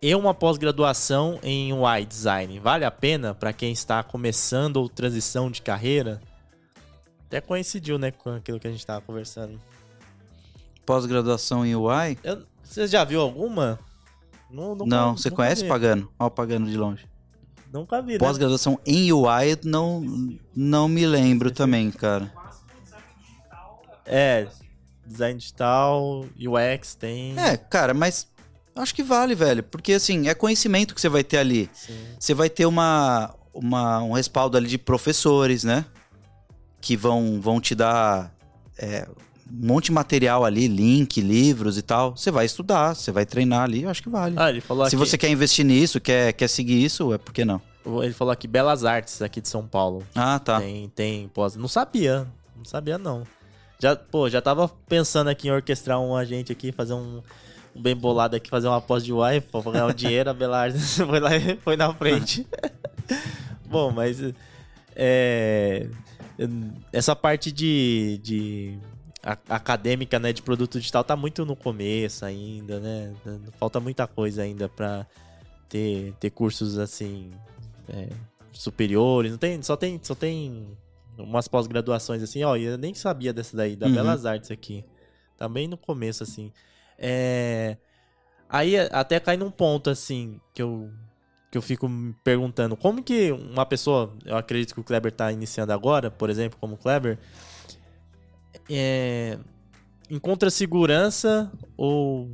E uma pós-graduação em UI design vale a pena para quem está começando ou transição de carreira? Até coincidiu, né, com aquilo que a gente estava conversando. Pós-graduação em UI? Eu- você já viu alguma? Nu- nunca- Não, você conhece vi. Pagano? Ó, Pagano de longe. Nunca vi, né? Pós-graduação em UI, não, não me lembro também, cara. É, design digital, UX tem. É, cara, mas acho que vale, velho. Porque, assim, é conhecimento que você vai ter ali. Sim. Você vai ter uma, uma- um respaldo ali de professores, né? Que vão, vão te dar é, um monte de material ali, link, livros e tal. Você vai estudar, você vai treinar ali, eu acho que vale. Ah, ele falou Se aqui. você quer investir nisso, quer, quer seguir isso, é por que não? Ele falou aqui Belas Artes aqui de São Paulo. Ah, tá. Tem, tem pós. Não sabia. Não sabia, não. Já, pô, já tava pensando aqui em orquestrar um agente aqui, fazer um, um bem bolado aqui, fazer uma pós de pô, pra ganhar um dinheiro, a Belardo foi lá e foi na frente. Bom, mas. É, essa parte de, de acadêmica, né, de produto digital tá muito no começo ainda, né? Falta muita coisa ainda pra ter, ter cursos assim é, superiores. Não tem, só tem, só tem umas pós-graduações assim, ó, eu nem sabia dessa daí, da Uhum. Belas Artes aqui. Tá bem no começo, assim. É... Aí até cai num ponto, assim, que eu, que eu fico me perguntando, como que uma pessoa, eu acredito que o Kleber tá iniciando agora, por exemplo, como o Kleber, é, encontra segurança ou,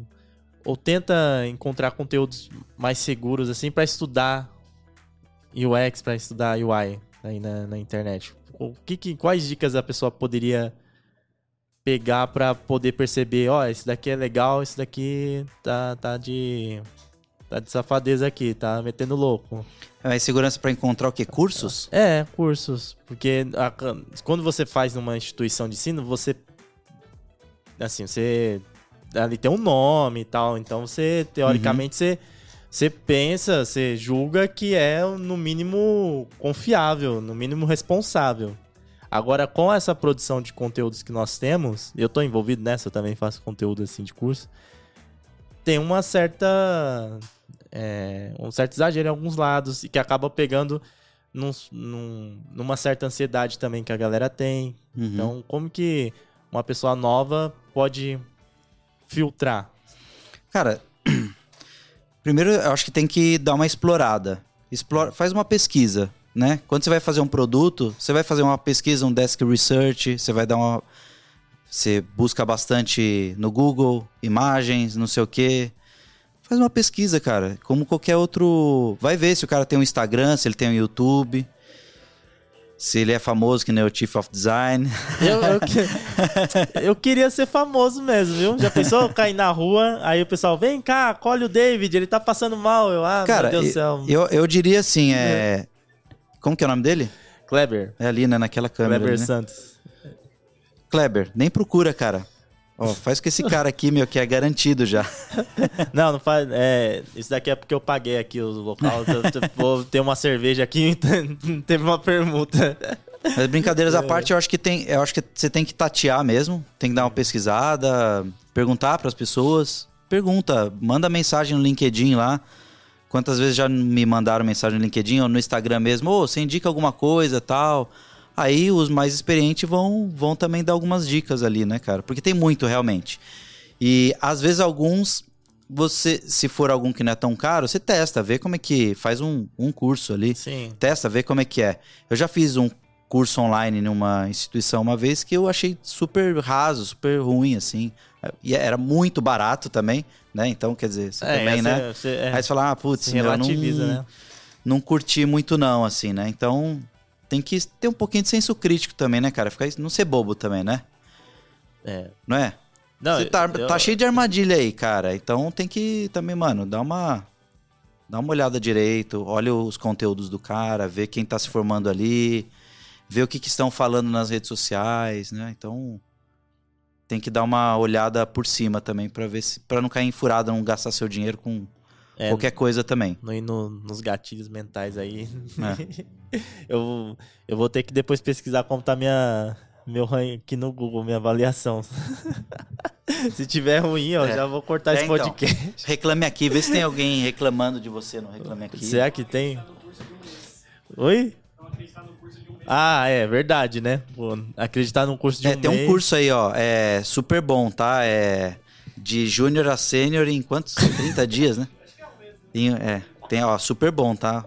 ou tenta encontrar conteúdos mais seguros, assim, para estudar UX, para estudar UI aí na, na internet. O que, que- quais dicas a pessoa poderia pegar para poder perceber, ó, esse daqui é legal, esse daqui tá, tá de tá de safadeza aqui, tá metendo louco. É segurança pra encontrar o quê? Cursos? É, cursos, porque a- quando você faz numa instituição de ensino, você assim, você ali tem um nome e tal, então você teoricamente você você pensa, você julga que é no mínimo confiável, no mínimo responsável. Agora, com essa produção de conteúdos que nós temos, eu tô envolvido nessa, eu também faço conteúdo assim de curso, tem uma certa. é, um certo exagero em alguns lados e que acaba pegando num- num- numa certa ansiedade também que a galera tem. Uhum. Então, como que uma pessoa nova pode filtrar? Cara, primeiro eu acho que tem que dar uma explorada. Explora, faz uma pesquisa, né? Quando você vai fazer um produto, você vai fazer uma pesquisa, um desk research, você vai dar uma. Você busca bastante no Google, imagens, não sei o quê. Faz uma pesquisa, cara. Como qualquer outro. Vai ver se o cara tem um Instagram, se ele tem um YouTube. Se ele é famoso, que nem o Chief of Design. Eu, eu, que- eu queria ser famoso mesmo, viu? Já pensou cair na rua, aí o pessoal, vem cá, colhe o David, ele tá passando mal. Eu, ah, Cara, meu Deus do céu. eu, eu diria assim, é. Como que é o nome dele? Kleber, É ali, né? Naquela câmera. Kleber ali, né? Santos. Kleber, nem procura, cara. Ó, faz com esse cara aqui, meu, que é garantido já. Não, não faz. É, isso daqui é porque eu paguei aqui o local. Vou ter uma cerveja aqui, então teve uma permuta. Mas brincadeiras à parte, eu acho que tem, eu acho que você tem que tatear mesmo, tem que dar uma pesquisada, perguntar para as pessoas. Pergunta, manda mensagem no LinkedIn lá. Quantas vezes já me mandaram mensagem no LinkedIn ou no Instagram mesmo? Ô, você indica alguma coisa, tal. Aí os mais experientes vão, vão também dar algumas dicas ali, né, cara? Porque tem muito realmente. E às vezes alguns, você, se for algum que não é tão caro, você testa, vê como é que faz um, um curso ali Sim. testa, vê como é que é. Eu já fiz um curso online numa instituição uma vez que eu achei super raso, super ruim, assim. E era muito barato também, né? Então, quer dizer, você também, essa- né? você- é, Aí você fala, ah, putz, meu, não, né? não curti muito não, assim, né? Então, tem que ter um pouquinho de senso crítico também, né, cara? Ficar, não ser bobo também, né? É. Não é? Não, você tá, eu- tá cheio de armadilha aí, cara. Então tem que também, mano, dar uma dá uma olhada direito, olha os conteúdos do cara, vê quem está se formando ali, vê o que, que estão falando nas redes sociais, né? Então tem que dar uma olhada por cima também para ver se para não cair em furada, não gastar seu dinheiro com é, qualquer coisa também. Não ir no, nos gatilhos mentais aí. É. eu, eu vou ter que depois pesquisar como tá minha meu rank aqui no Google, minha avaliação. se tiver ruim, ó, é. já vou cortar é, esse então. podcast. Então, reclame aqui, vê se tem alguém reclamando de você no Reclame Aqui. Será que tem? Oi? Ah, é verdade, né? Pô, acreditar num curso de é, um Tem mês... um curso aí, ó, é super bom, tá? É de júnior a sênior em quantos? 30 dias, né? É, tem, ó, super bom, tá?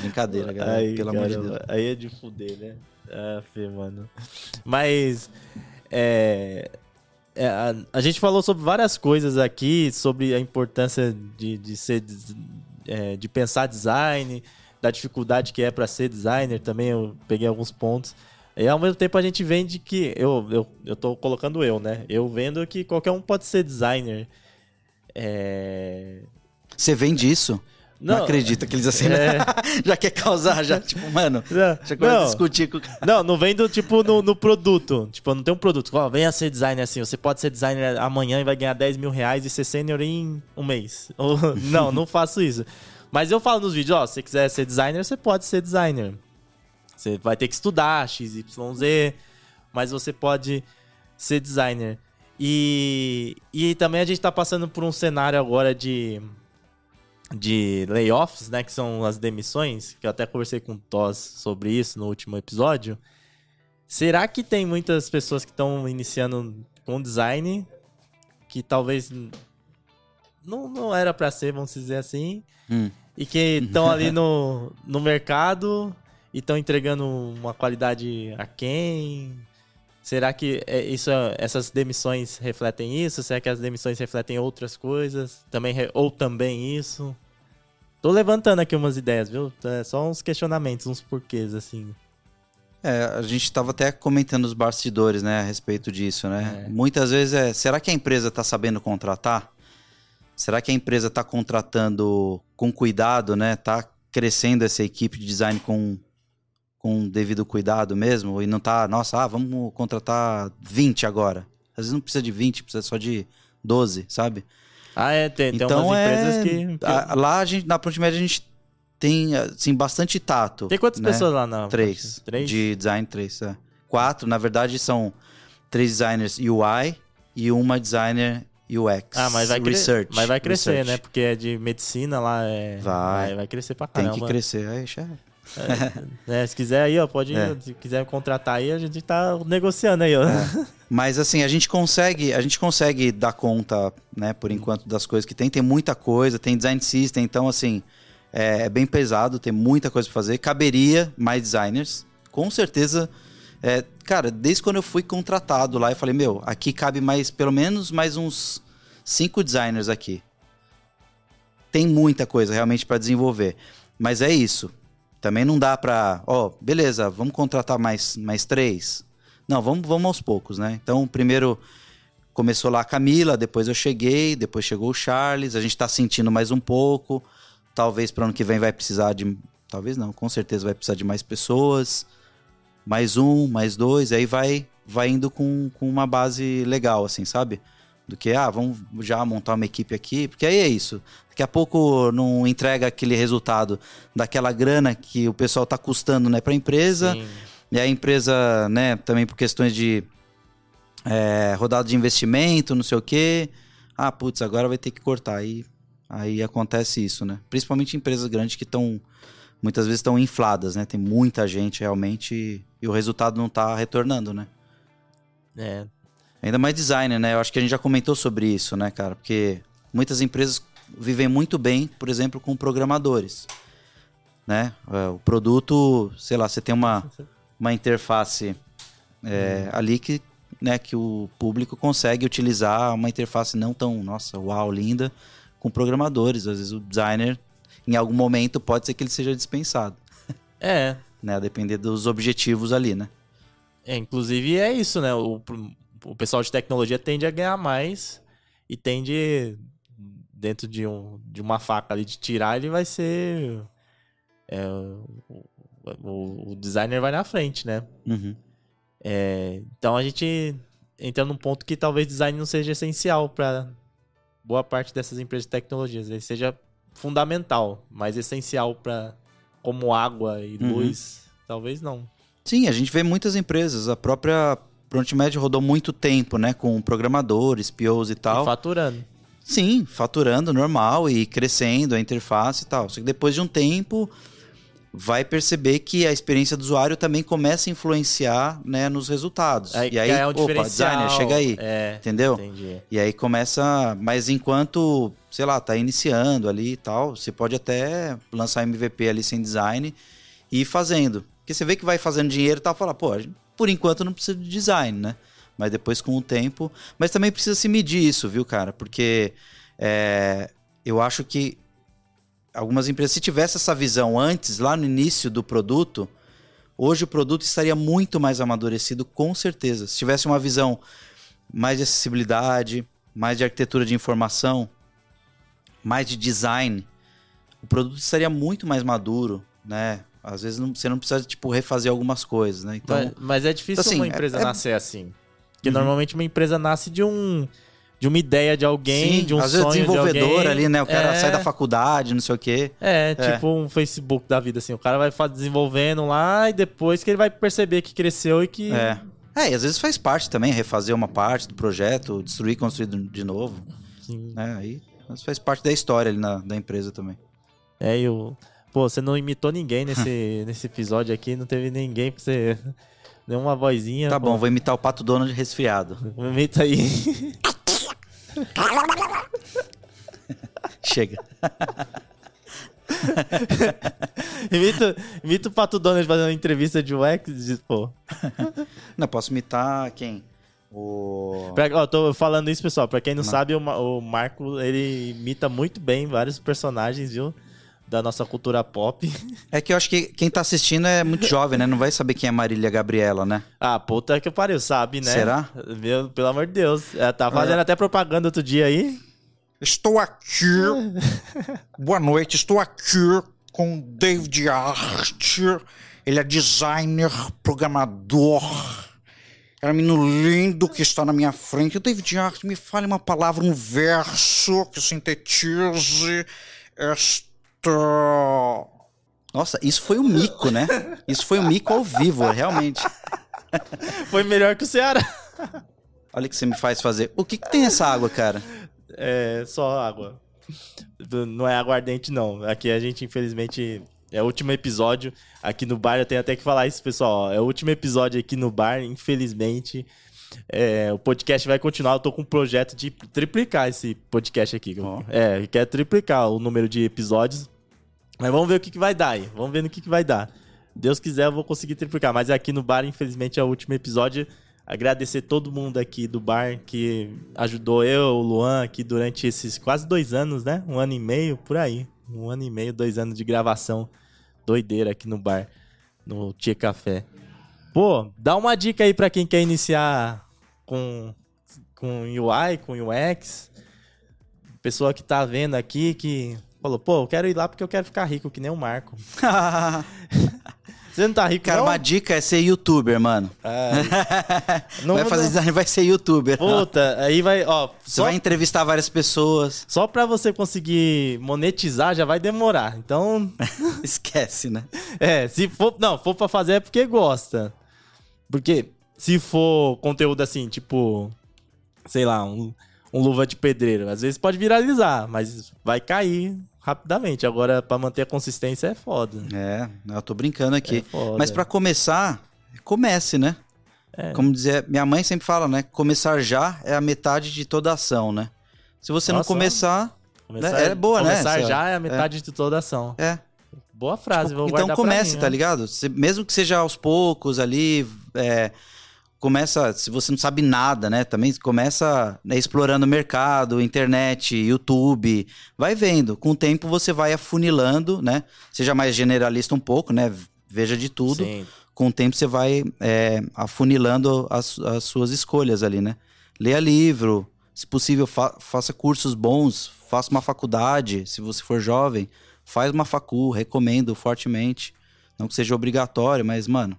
Brincadeira, galera, aí, pelo amor de Deus. Aí é de fuder, né? Ah, fê, mano. Mas, é, é, a, a, gente falou sobre várias coisas aqui, sobre a importância de, de ser, é, de pensar design, da dificuldade que é para ser designer também, eu peguei alguns pontos. E ao mesmo tempo a gente vende que. Eu, eu, eu tô colocando eu, né? Eu vendo que qualquer um pode ser designer. É... Você vende isso? Não, não acredita que eles assim é... já quer causar, já, tipo, mano, já começa a discutir com o cara. Não, não vendo, tipo, no, no produto. Tipo, não tem um produto. Ó, venha ser designer assim. Você pode ser designer amanhã e vai ganhar 10 mil reais e ser sênior em um mês. Ou, não, não faço isso. Mas eu falo nos vídeos, ó, se você quiser ser designer, você pode ser designer. Você vai ter que estudar XYZ, mas você pode ser designer. E, e também a gente tá passando por um cenário agora de, de layoffs, né? Que são as demissões, que eu até conversei com o Toss sobre isso no último episódio. Será que tem muitas pessoas que estão iniciando com design que talvez não, não era para ser, vamos dizer assim, hum. E que estão ali no, no mercado e estão entregando uma qualidade a quem? Será que é, isso, essas demissões refletem isso? Será que as demissões refletem outras coisas? Também, ou também isso? Tô levantando aqui umas ideias, viu? É só uns questionamentos, uns porquês, assim. É, a gente estava até comentando os bastidores, né, a respeito disso, né? É. Muitas vezes é, será que a empresa está sabendo contratar? Será que a empresa está contratando com cuidado, né? Está crescendo essa equipe de design com, com devido cuidado mesmo? E não tá, nossa, ah, vamos contratar 20 agora. Às vezes não precisa de 20, precisa só de 12, sabe? Ah, é, tem, então, tem umas empresas é, que, que... lá a gente, na Prontimed a gente tem, assim, bastante tato. Tem quantas né? pessoas lá na Três. Três? De design, três, é. Quatro, na verdade, são três designers UI e uma designer UX. Ah, mas vai, research, mas vai crescer, research. né? Porque é de medicina lá. É... Vai. vai. vai. crescer pra caramba. Tem que crescer. Aí, já... É, é, se quiser aí, ó, pode é. se quiser contratar aí, a gente tá negociando aí, ó. É. Mas assim, a gente consegue, a gente consegue dar conta, né, por enquanto das coisas que tem, tem muita coisa, tem design system, então assim, é, é bem pesado, tem muita coisa pra fazer, caberia mais designers, com certeza. É, cara, desde quando eu fui contratado lá, eu falei, meu, aqui cabe mais, pelo menos mais uns cinco designers aqui. Tem muita coisa realmente para desenvolver. Mas é isso. Também não dá para, ó, oh, beleza, vamos contratar mais, mais três. Não, vamos, vamos aos poucos, né? Então, primeiro começou lá a Camila, depois eu cheguei, depois chegou o Charles, a gente tá sentindo mais um pouco. Talvez para ano que vem vai precisar de. Talvez não, com certeza vai precisar de mais pessoas. Mais um, mais dois, aí vai, vai indo com, com uma base legal, assim, sabe? Do que, ah, vamos já montar uma equipe aqui, porque aí é isso. Daqui a pouco não entrega aquele resultado daquela grana que o pessoal está custando né, para a empresa. Sim. E a empresa, né, também por questões de é, rodada de investimento, não sei o quê. Ah, putz, agora vai ter que cortar. Aí, aí acontece isso, né? Principalmente empresas grandes que estão, muitas vezes estão infladas, né? Tem muita gente realmente e, o resultado não está retornando, né? É. Ainda mais designer, né? Eu acho que a gente já comentou sobre isso, né, cara? Porque muitas empresas vivem muito bem, por exemplo, com programadores. Né? É, o produto, sei lá, você tem uma, uma interface é, hum. ali que, né, que o público consegue utilizar uma interface não tão, nossa, uau, linda, com programadores. Às vezes o designer, em algum momento, pode ser que ele seja dispensado. É. né, a depender dos objetivos ali, né? É, inclusive é isso, né? O, o pessoal de tecnologia tende a ganhar mais e tende dentro de, um, de uma faca ali de tirar, ele vai ser. é, o, o- designer vai na frente, né? Uhum. É, então a gente entra num ponto que talvez design não seja essencial para boa parte dessas empresas de tecnologias. Ele seja fundamental, mas essencial para como água e Uhum. luz, talvez não. Sim, a gente vê muitas empresas. A própria ProntMed rodou muito tempo, né? Com programadores, POs e E tal. faturando. Sim, faturando normal e crescendo a interface e tal. Só que depois de um tempo vai perceber que a experiência do usuário também começa a influenciar né, nos resultados. Aí, e aí, é um opa, designer, chega aí. É, Entendeu? entendi. E aí começa. Mas enquanto, sei lá, tá iniciando ali e tal, você pode até lançar MVP ali sem design e ir fazendo. Porque você vê que vai fazendo dinheiro e tal, fala, pô, por enquanto não precisa de design, né? Mas depois com o tempo. Mas também precisa se medir isso, viu, cara? Porque é, eu acho que algumas empresas, se tivesse essa visão antes, lá no início do produto, hoje o produto estaria muito mais amadurecido, com certeza. Se tivesse uma visão mais de acessibilidade, mais de arquitetura de informação, mais de design, o produto estaria muito mais maduro, né? Às vezes não- você não precisa, tipo, refazer algumas coisas, né? Então, mas, mas é difícil assim, uma é- empresa é- nascer assim. Porque Uhum. normalmente uma empresa nasce de um de uma ideia de alguém, sim, de um às vezes sonho de desenvolvedor alguém. ali, né? O cara É. sai da faculdade, não sei o quê. É, tipo um Facebook da vida, assim. O cara vai desenvolvendo lá e depois que ele vai perceber que cresceu e que. É. É, e às vezes faz parte também, refazer uma parte do projeto, destruir e construir de novo, Sim. né? Aí isso faz parte da história ali na, da empresa também. É, e o. Pô, você não imitou ninguém nesse, nesse episódio aqui, não teve ninguém pra você. Nenhuma vozinha. Tá pô. bom, vou imitar o Pato Donald resfriado. Imita aí. Chega. imita, imita o Pato Donald fazendo uma entrevista de UX. de- Pô. Não, posso imitar quem? O... Pra, ó, tô falando isso, pessoal. Pra quem não Não. sabe, o, o Marco, ele imita muito bem vários personagens, viu? Da nossa cultura pop. É que eu acho que quem tá assistindo é muito jovem, né? Não vai saber quem é Marília Gabriela, né? Ah, puta que pariu, sabe, né? Será? Meu, pelo amor de Deus. Ela tá fazendo até propaganda outro dia aí. Estou aqui. Boa noite, estou aqui com David Art. Ele é designer, programador. É um menino lindo que está na minha frente. David Art, me fale uma palavra, um verso que sintetize esta. Nossa, isso foi um mico, né? Isso foi um mico ao vivo, realmente. Foi melhor que o Ceará. Olha o que você me faz fazer. O que, que tem essa água, cara? É só água. Não é aguardente, não. Aqui a gente, infelizmente, é o último episódio. Aqui no bar, eu tenho até que falar isso, pessoal. É o último episódio aqui no bar, infelizmente. É, o podcast vai continuar. Eu tô com um projeto de triplicar esse podcast aqui. Ó. É, eu quero triplicar o número de episódios. Mas vamos ver o que, que vai dar aí. Vamos ver no que, que vai dar. Deus quiser, eu vou conseguir triplicar. Mas aqui no bar, infelizmente, é o último episódio. Agradecer todo mundo aqui do bar que ajudou eu, o Luan, aqui durante esses quase dois anos, né? Um ano e meio, por aí. Um ano e meio, dois anos de gravação doideira aqui no bar, no Tia Café. Pô, dá uma dica aí pra quem quer iniciar com, com UI, com UX. Pessoa que tá vendo aqui que falou, pô, eu quero ir lá porque eu quero ficar rico, que nem o Marco. Você não tá rico, Cara, não? uma dica é ser youtuber, mano. Não vai fazer design, vai ser youtuber. Puta, aí vai, ó, Você só, vai entrevistar várias pessoas. só pra você conseguir monetizar já vai demorar. Então, Esquece, né? é, se for, não, for pra fazer é porque gosta. Porque se for conteúdo assim, tipo, sei lá, um, um luva de pedreiro, às vezes pode viralizar, mas vai cair rapidamente. Agora, pra manter a consistência é foda. É, eu tô brincando aqui. É. Mas pra começar, comece, né? É. Como dizia, minha mãe sempre fala, né? Começar já é a metade de toda ação, né? Se você não Nossa, começar, Começar, é boa, né, começar já é a metade de toda ação. é. Boa frase, vou então comece, mim, tá né? ligado? Você- mesmo que seja aos poucos ali, é, começa, se você não sabe nada, né? Também começa né, explorando o mercado, internet, YouTube, vai vendo. Com o tempo você vai afunilando, né? Seja mais generalista um pouco, né? Veja de tudo. Sim. Com o tempo você vai é, afunilando as, as suas escolhas ali, né? Leia livro, Se possível, fa faça cursos bons, faça uma faculdade, se você for jovem, faz uma facu, recomendo fortemente. Não que seja obrigatório, mas, mano,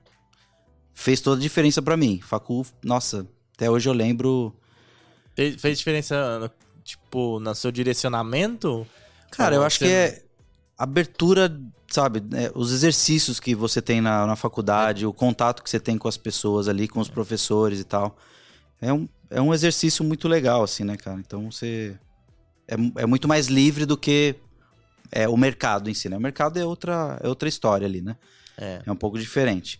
fez toda a diferença para mim. Facu, nossa, até hoje eu lembro. Fez, fez diferença, tipo, no seu direcionamento? Cara, eu acho você- que é abertura, sabe? é, os exercícios que você tem na, na faculdade, o contato que você tem com as pessoas ali, com os professores e tal. É um, é um exercício muito legal, assim, né, cara? Então você. É, é muito mais livre do que é, o mercado em si, né? O mercado é outra, é outra história ali, né? É. É um pouco diferente.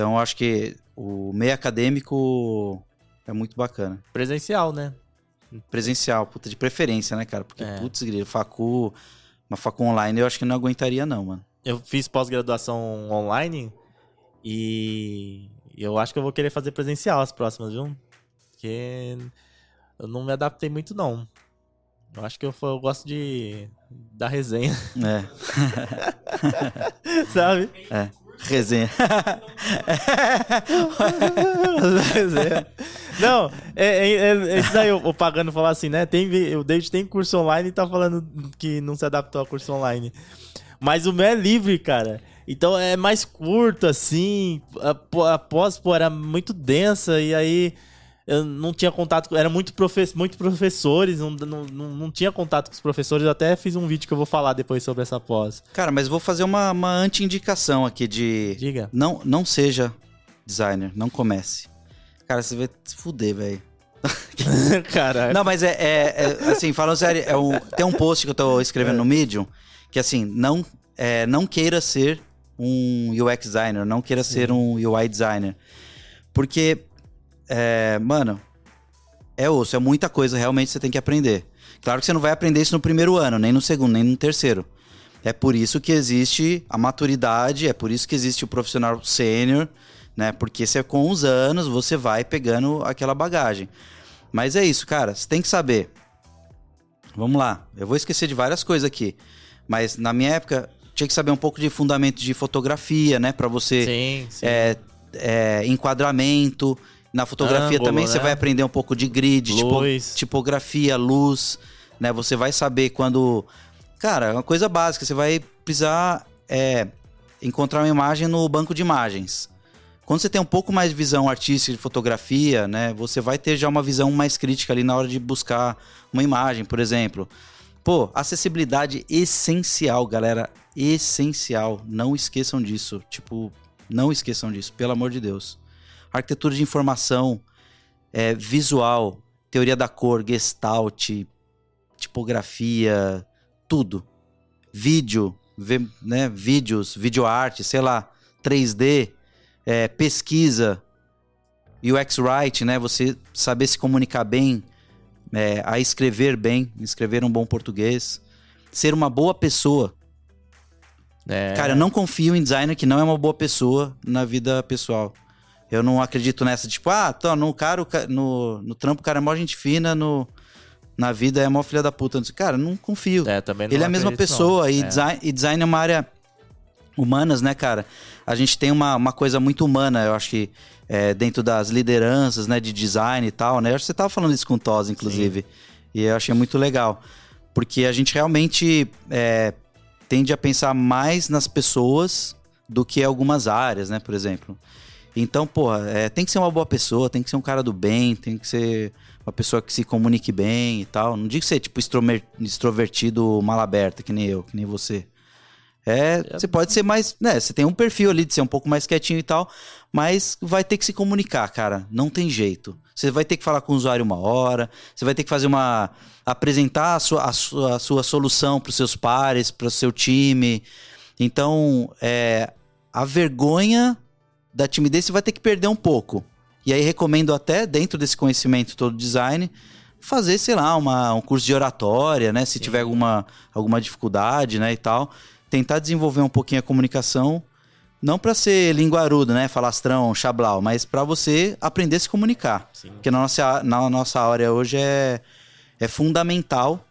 Então eu acho que o meio acadêmico é muito bacana. Presencial, né? Presencial, puta, de preferência, né, cara? Porque, É. putz, grilo, facu, uma facu online eu acho que não aguentaria, não, mano. Eu fiz pós-graduação online e eu acho que eu vou querer fazer presencial as próximas, viu? Porque eu não me adaptei muito, não. Eu acho que eu, eu gosto de da resenha, É, sabe? Resenha. Não, é, é, é, é isso daí, o, o Pagano falar assim, né? Tem, o David tem curso online e tá falando que não se adaptou a curso online. Mas o meu é livre, cara. Então é mais curto, assim. A, a pós, pô, era muito densa e aí eu não tinha contato com. Era muito, profe muito professores, não, não, não, não tinha contato com os professores. Eu até fiz um vídeo que eu vou falar depois sobre essa pós. Cara, mas vou fazer uma, uma anti-indicação aqui de. Diga. Não, não seja designer, não comece. Cara, você vai se fuder, velho. Cara, Não, mas é, é- é, assim, falando sério, é um- tem um post que eu tô escrevendo no Medium que assim, não, é, não queira ser um UX designer, não queira ser um UI designer. Porque, é, mano, é osso, é muita coisa realmente você tem que aprender. Claro que você não vai aprender isso no primeiro ano, nem no segundo, nem no terceiro. É por isso que existe a maturidade, é por isso que existe o profissional sênior, né? Porque você, com os anos você vai pegando aquela bagagem. Mas é isso, cara, você tem que saber. Vamos lá, eu vou esquecer de várias coisas aqui. Mas na minha época, tinha que saber um pouco de fundamento de fotografia, né? Pra você sim, sim. é, é, enquadramento. Na fotografia Ângulo, também você né? vai aprender um pouco de grid, tipo, Luz. tipografia, luz, né? Você vai saber quando. Cara, é uma coisa básica, você vai precisar é, encontrar uma imagem no banco de imagens. Quando você tem um pouco mais de visão artística de fotografia, né? Você vai ter já uma visão mais crítica ali na hora de buscar uma imagem, por exemplo. Pô, acessibilidade essencial, galera. Essencial. Não esqueçam disso. Tipo, não esqueçam disso, pelo amor de Deus. Arquitetura de informação, é, visual, teoria da cor, gestalt, tipografia, tudo. Vídeo, né, vídeos, videoarte, sei lá, 3D, é, pesquisa, UX Write, né, você saber se comunicar bem, é, a escrever bem, escrever um bom português, ser uma boa pessoa. É. Cara, eu não confio em designer que não é uma boa pessoa na vida pessoal. Eu não acredito nessa, tipo, ah, tô, no, cara, no, no trampo o cara é mó gente fina, no, na vida é mó filha da puta. Cara, não confio. É, também não Ele é a mesma não. pessoa e, É. design, e design é uma área humanas, né, cara? A gente tem uma, uma coisa muito humana, eu acho que é, dentro das lideranças, né, de design e tal, né? Eu acho que você tava falando isso com o Toz, inclusive. E eu achei muito legal. Porque a gente realmente é, tende a pensar mais nas pessoas do que algumas áreas, né, por exemplo. Então, porra, é, tem que ser uma boa pessoa, tem que ser um cara do bem, tem que ser uma pessoa que se comunique bem e tal. Não digo ser, tipo, extrovertido, mal aberta, que nem eu, que nem você. É, você pode ser mais, né, você tem um perfil ali de ser um pouco mais quietinho e tal, mas vai ter que se comunicar, cara, não tem jeito. Você vai ter que falar com o usuário uma hora, você vai ter que fazer uma apresentar a sua, a sua, a sua solução para os seus pares, para o seu time. Então, é, a vergonha da timidez você vai ter que perder um pouco. E aí recomendo até, dentro desse conhecimento todo do design, fazer, sei lá, uma, um curso de oratória, né? Se tiver alguma, alguma dificuldade, né, e tal. Tentar desenvolver um pouquinho a comunicação, não para ser linguarudo, né, falastrão, chablau, mas para você aprender a se comunicar. Sim. Porque na nossa, na nossa área hoje é, é fundamental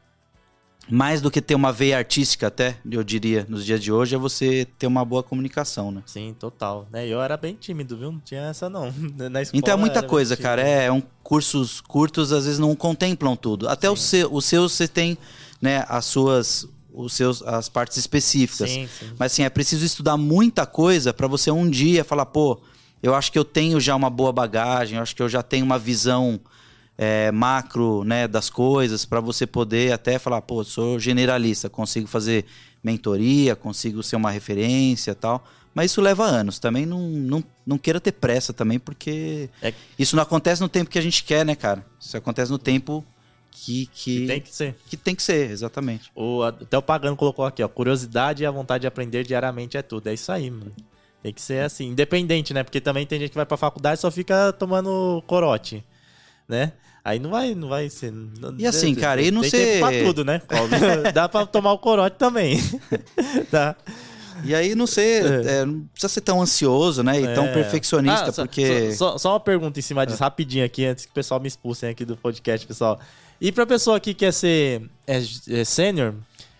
mais do que ter uma veia artística até, eu diria, nos dias de hoje, é você ter uma boa comunicação, né? Sim, total. Né? Eu era bem tímido, viu? Não tinha essa não. Na escola, Então é muita coisa, cara. É, é um cursos curtos às vezes não contemplam tudo. Até os seu, os seus você tem, né, as suas os seus as partes específicas. Sim, sim. Mas assim, é preciso estudar muita coisa pra você um dia falar, pô, eu acho que eu tenho já uma boa bagagem, eu acho que eu já tenho uma visão é, macro, né, das coisas pra você poder até falar, pô, sou generalista, consigo fazer mentoria, consigo ser uma referência, e tal. Mas isso leva anos. Também não, não, não queira ter pressa também, porque É- isso não acontece no tempo que a gente quer, né, cara? Isso acontece no tempo que que, E Tem que ser. que tem que ser, exatamente. O, até o Pagano colocou aqui, ó. Curiosidade e a vontade de aprender diariamente é tudo. É isso aí, mano. Tem que ser assim, independente, né? Porque também tem gente que vai pra faculdade e só fica tomando corote, né? Aí não vai, não vai ser. não- E assim, cara, e não ser- pra tudo, né? Dá pra tomar o corote também. tá. E aí, não ser. é, não precisa ser tão ansioso, né? E tão É. perfeccionista, Ah, só- porque. Só, só- uma pergunta em cima disso, rapidinho aqui, antes que o pessoal me expulsem aqui do podcast, pessoal. E pra pessoa que quer ser é, é, sênior.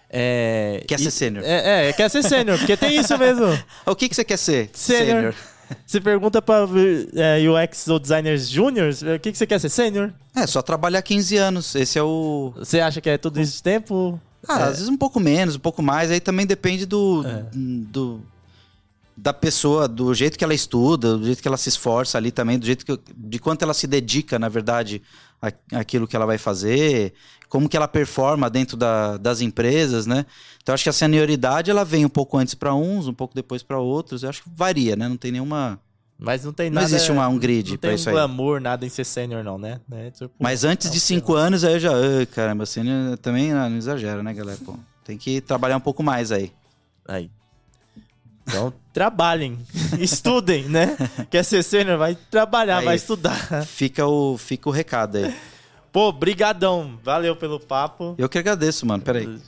É, Quer ser sênior. É, é, quer ser sênior, porque tem isso mesmo. O que, que você quer ser? Sênior. Você pergunta pra é, UX ou designers júniors, o que, que você quer ser? Sênior? É, só trabalhar 15 anos. Esse é o. Você acha que é tudo isso de tempo? Ah, É. às vezes um pouco menos, um pouco mais. Aí também depende do. É. do da pessoa, do jeito que ela estuda, do jeito que ela se esforça ali também, do jeito que. de quanto ela se dedica, na verdade, a- àquilo que ela vai fazer, como que ela performa dentro da- das empresas, né? Então acho que a senioridade ela vem um pouco antes para uns, um pouco depois para outros. Eu acho que varia, né? Não tem nenhuma. Mas não tem Não nada. existe uma- um grid não tem isso aí. glamour, nada em ser sênior, não, né? né? Tipo, Mas antes de cinco anos, aí eu já. Caramba, né, também ah, não exagera, né, galera? Pô, tem que trabalhar um pouco mais aí. Aí. Então, trabalhem, estudem, né? Quer ser sênior, vai trabalhar, Aí. vai estudar. Fica o, fica o recado aí. Pô, brigadão. Valeu pelo papo. Eu que agradeço, mano. Peraí. O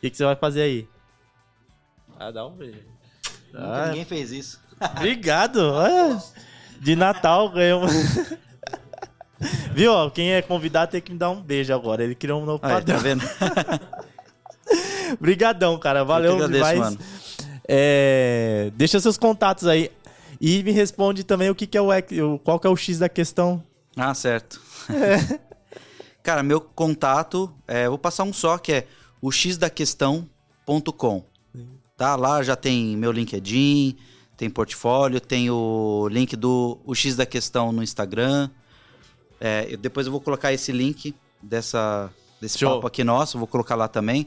que, que você vai fazer aí? Ah, dá um beijo. Ah, Ninguém fez isso. obrigado. Olha, de Natal ganhou. um- Viu? ó, Quem é convidado tem que me dar um beijo agora. Ele criou um novo Aí, padrão. tá vendo? Brigadão, cara. Valeu Eu que agradeço, demais. mano. É, deixa seus contatos aí. E me responde também o que, que é o- qual que é o X da questão. Ah, certo. Cara, meu contato, é, vou passar um só, que é o xdaquestão.com. Tá? Lá já tem meu LinkedIn, tem portfólio, tem o link do o X da Questão no Instagram. É, eu- depois eu vou colocar esse link dessa, desse Show. papo aqui nosso, vou colocar lá também.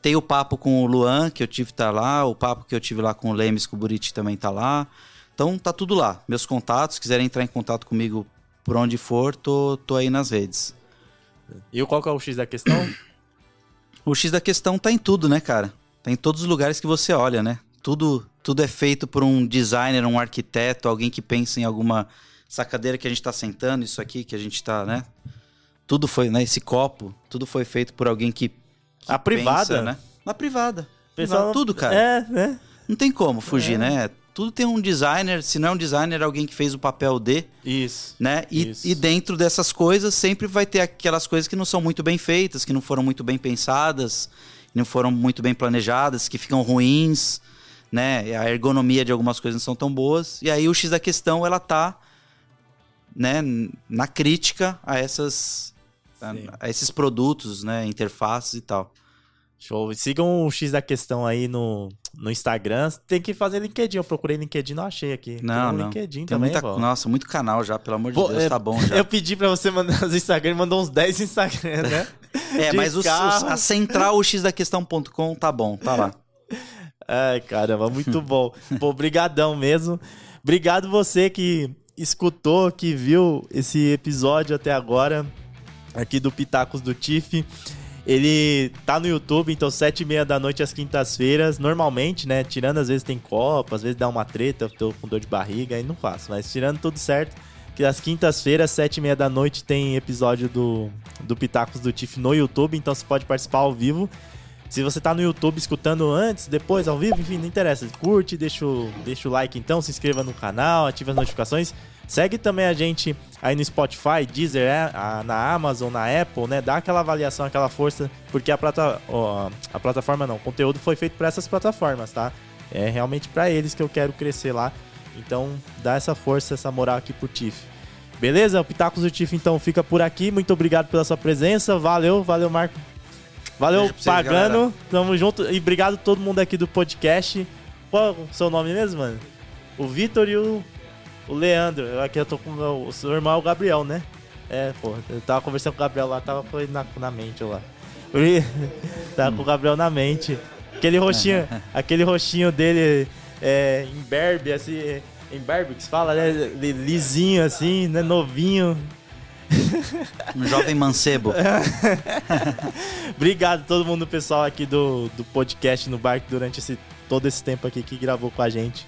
Tem o papo com o Luan, que eu tive tá lá, o papo que eu tive lá com o Lemes, com o Buriti também tá lá. Então tá tudo lá. Meus contatos, se quiserem entrar em contato comigo por onde for, tô, tô aí nas redes. E qual que é o X da questão? O X da questão tá em tudo, né, cara? Tá em todos os lugares que você olha, né? Tudo, tudo é feito por um designer, um arquiteto, alguém que pensa em alguma. Essa cadeira que a gente tá sentando, isso aqui que a gente tá, né? Tudo foi, né? Esse copo, tudo foi feito por alguém que. que A privada? pensa, né? Na privada. Pessoal, Privada, tudo, cara. É, né? Não tem como fugir, né? Tudo tem um designer. Se não é um designer, é alguém que fez o papel de Isso. né? E, Isso. e dentro dessas coisas sempre vai ter aquelas coisas que não são muito bem feitas, que não foram muito bem pensadas, não foram muito bem planejadas, que ficam ruins, né? A ergonomia de algumas coisas não são tão boas. E aí o X da questão ela tá, né, na crítica a essas a, a esses produtos, né, interfaces e tal. Show. Sigam o X da questão aí no, no Instagram. Tem que fazer LinkedIn. Eu procurei LinkedIn, não achei aqui. Não, Tem um não. LinkedIn Tem também, muita, nossa, muito canal já, pelo amor de Pô, Deus, é, tá bom já. Eu pedi pra você mandar os Instagram, mandou uns 10 Instagram, né? É, de mas os, os- carro. a central o X da questão.com tá bom, tá lá. Ai, caramba, muito bom. Pô, brigadão mesmo. Obrigado você que escutou, que viu esse episódio até agora, aqui do Pitacos do Tiff. Ele tá no YouTube, então sete e meia da noite às quintas-feiras, normalmente, né? Tirando às vezes tem copa, às vezes dá uma treta, eu tô com dor de barriga, aí não faço. Mas tirando tudo certo, que às quintas-feiras, sete e meia da noite, tem episódio do, do Pitacos do Tiff no YouTube, então você pode participar ao vivo. Se você tá no YouTube escutando antes, depois, ao vivo, enfim, não interessa. Curte, deixa o, deixa o like então, se inscreva no canal, ative as notificações. Segue também a gente aí no Spotify, Deezer, é, a- na Amazon, na Apple, né? Dá aquela avaliação, aquela força, porque a, plata, ó, a plataforma não, o conteúdo foi feito para essas plataformas, tá? É realmente para eles que eu quero crescer lá. Então, dá essa força, essa moral aqui pro Tiff. Beleza? O Pitacos do Tiff então fica por aqui. Muito obrigado pela sua presença. Valeu, valeu, Marco. Valeu, vocês, pagando. galera. Tamo junto. E obrigado a todo mundo aqui do podcast. Qual é o seu nome mesmo, mano? O Vitor e o, o Leandro. Aqui eu tô com o seu irmão é o Gabriel, né? É, pô. Eu tava conversando com o Gabriel lá, tava foi na, na mente lá. Tava com o Gabriel na mente. Aquele roxinho, aquele roxinho dele é, imberbe, assim. Imberbe que se fala, né? Li- Lisinho, assim, né? Novinho. Um jovem mancebo. Obrigado a todo mundo, pessoal aqui do, do podcast no Barco durante esse, todo esse tempo aqui que gravou com a gente.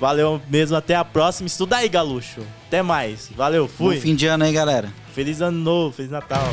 Valeu mesmo, até a próxima. Estuda aí, Galuxo. Até mais. Valeu, Bom fui. fim de ano aí, galera. Feliz ano novo, Feliz Natal.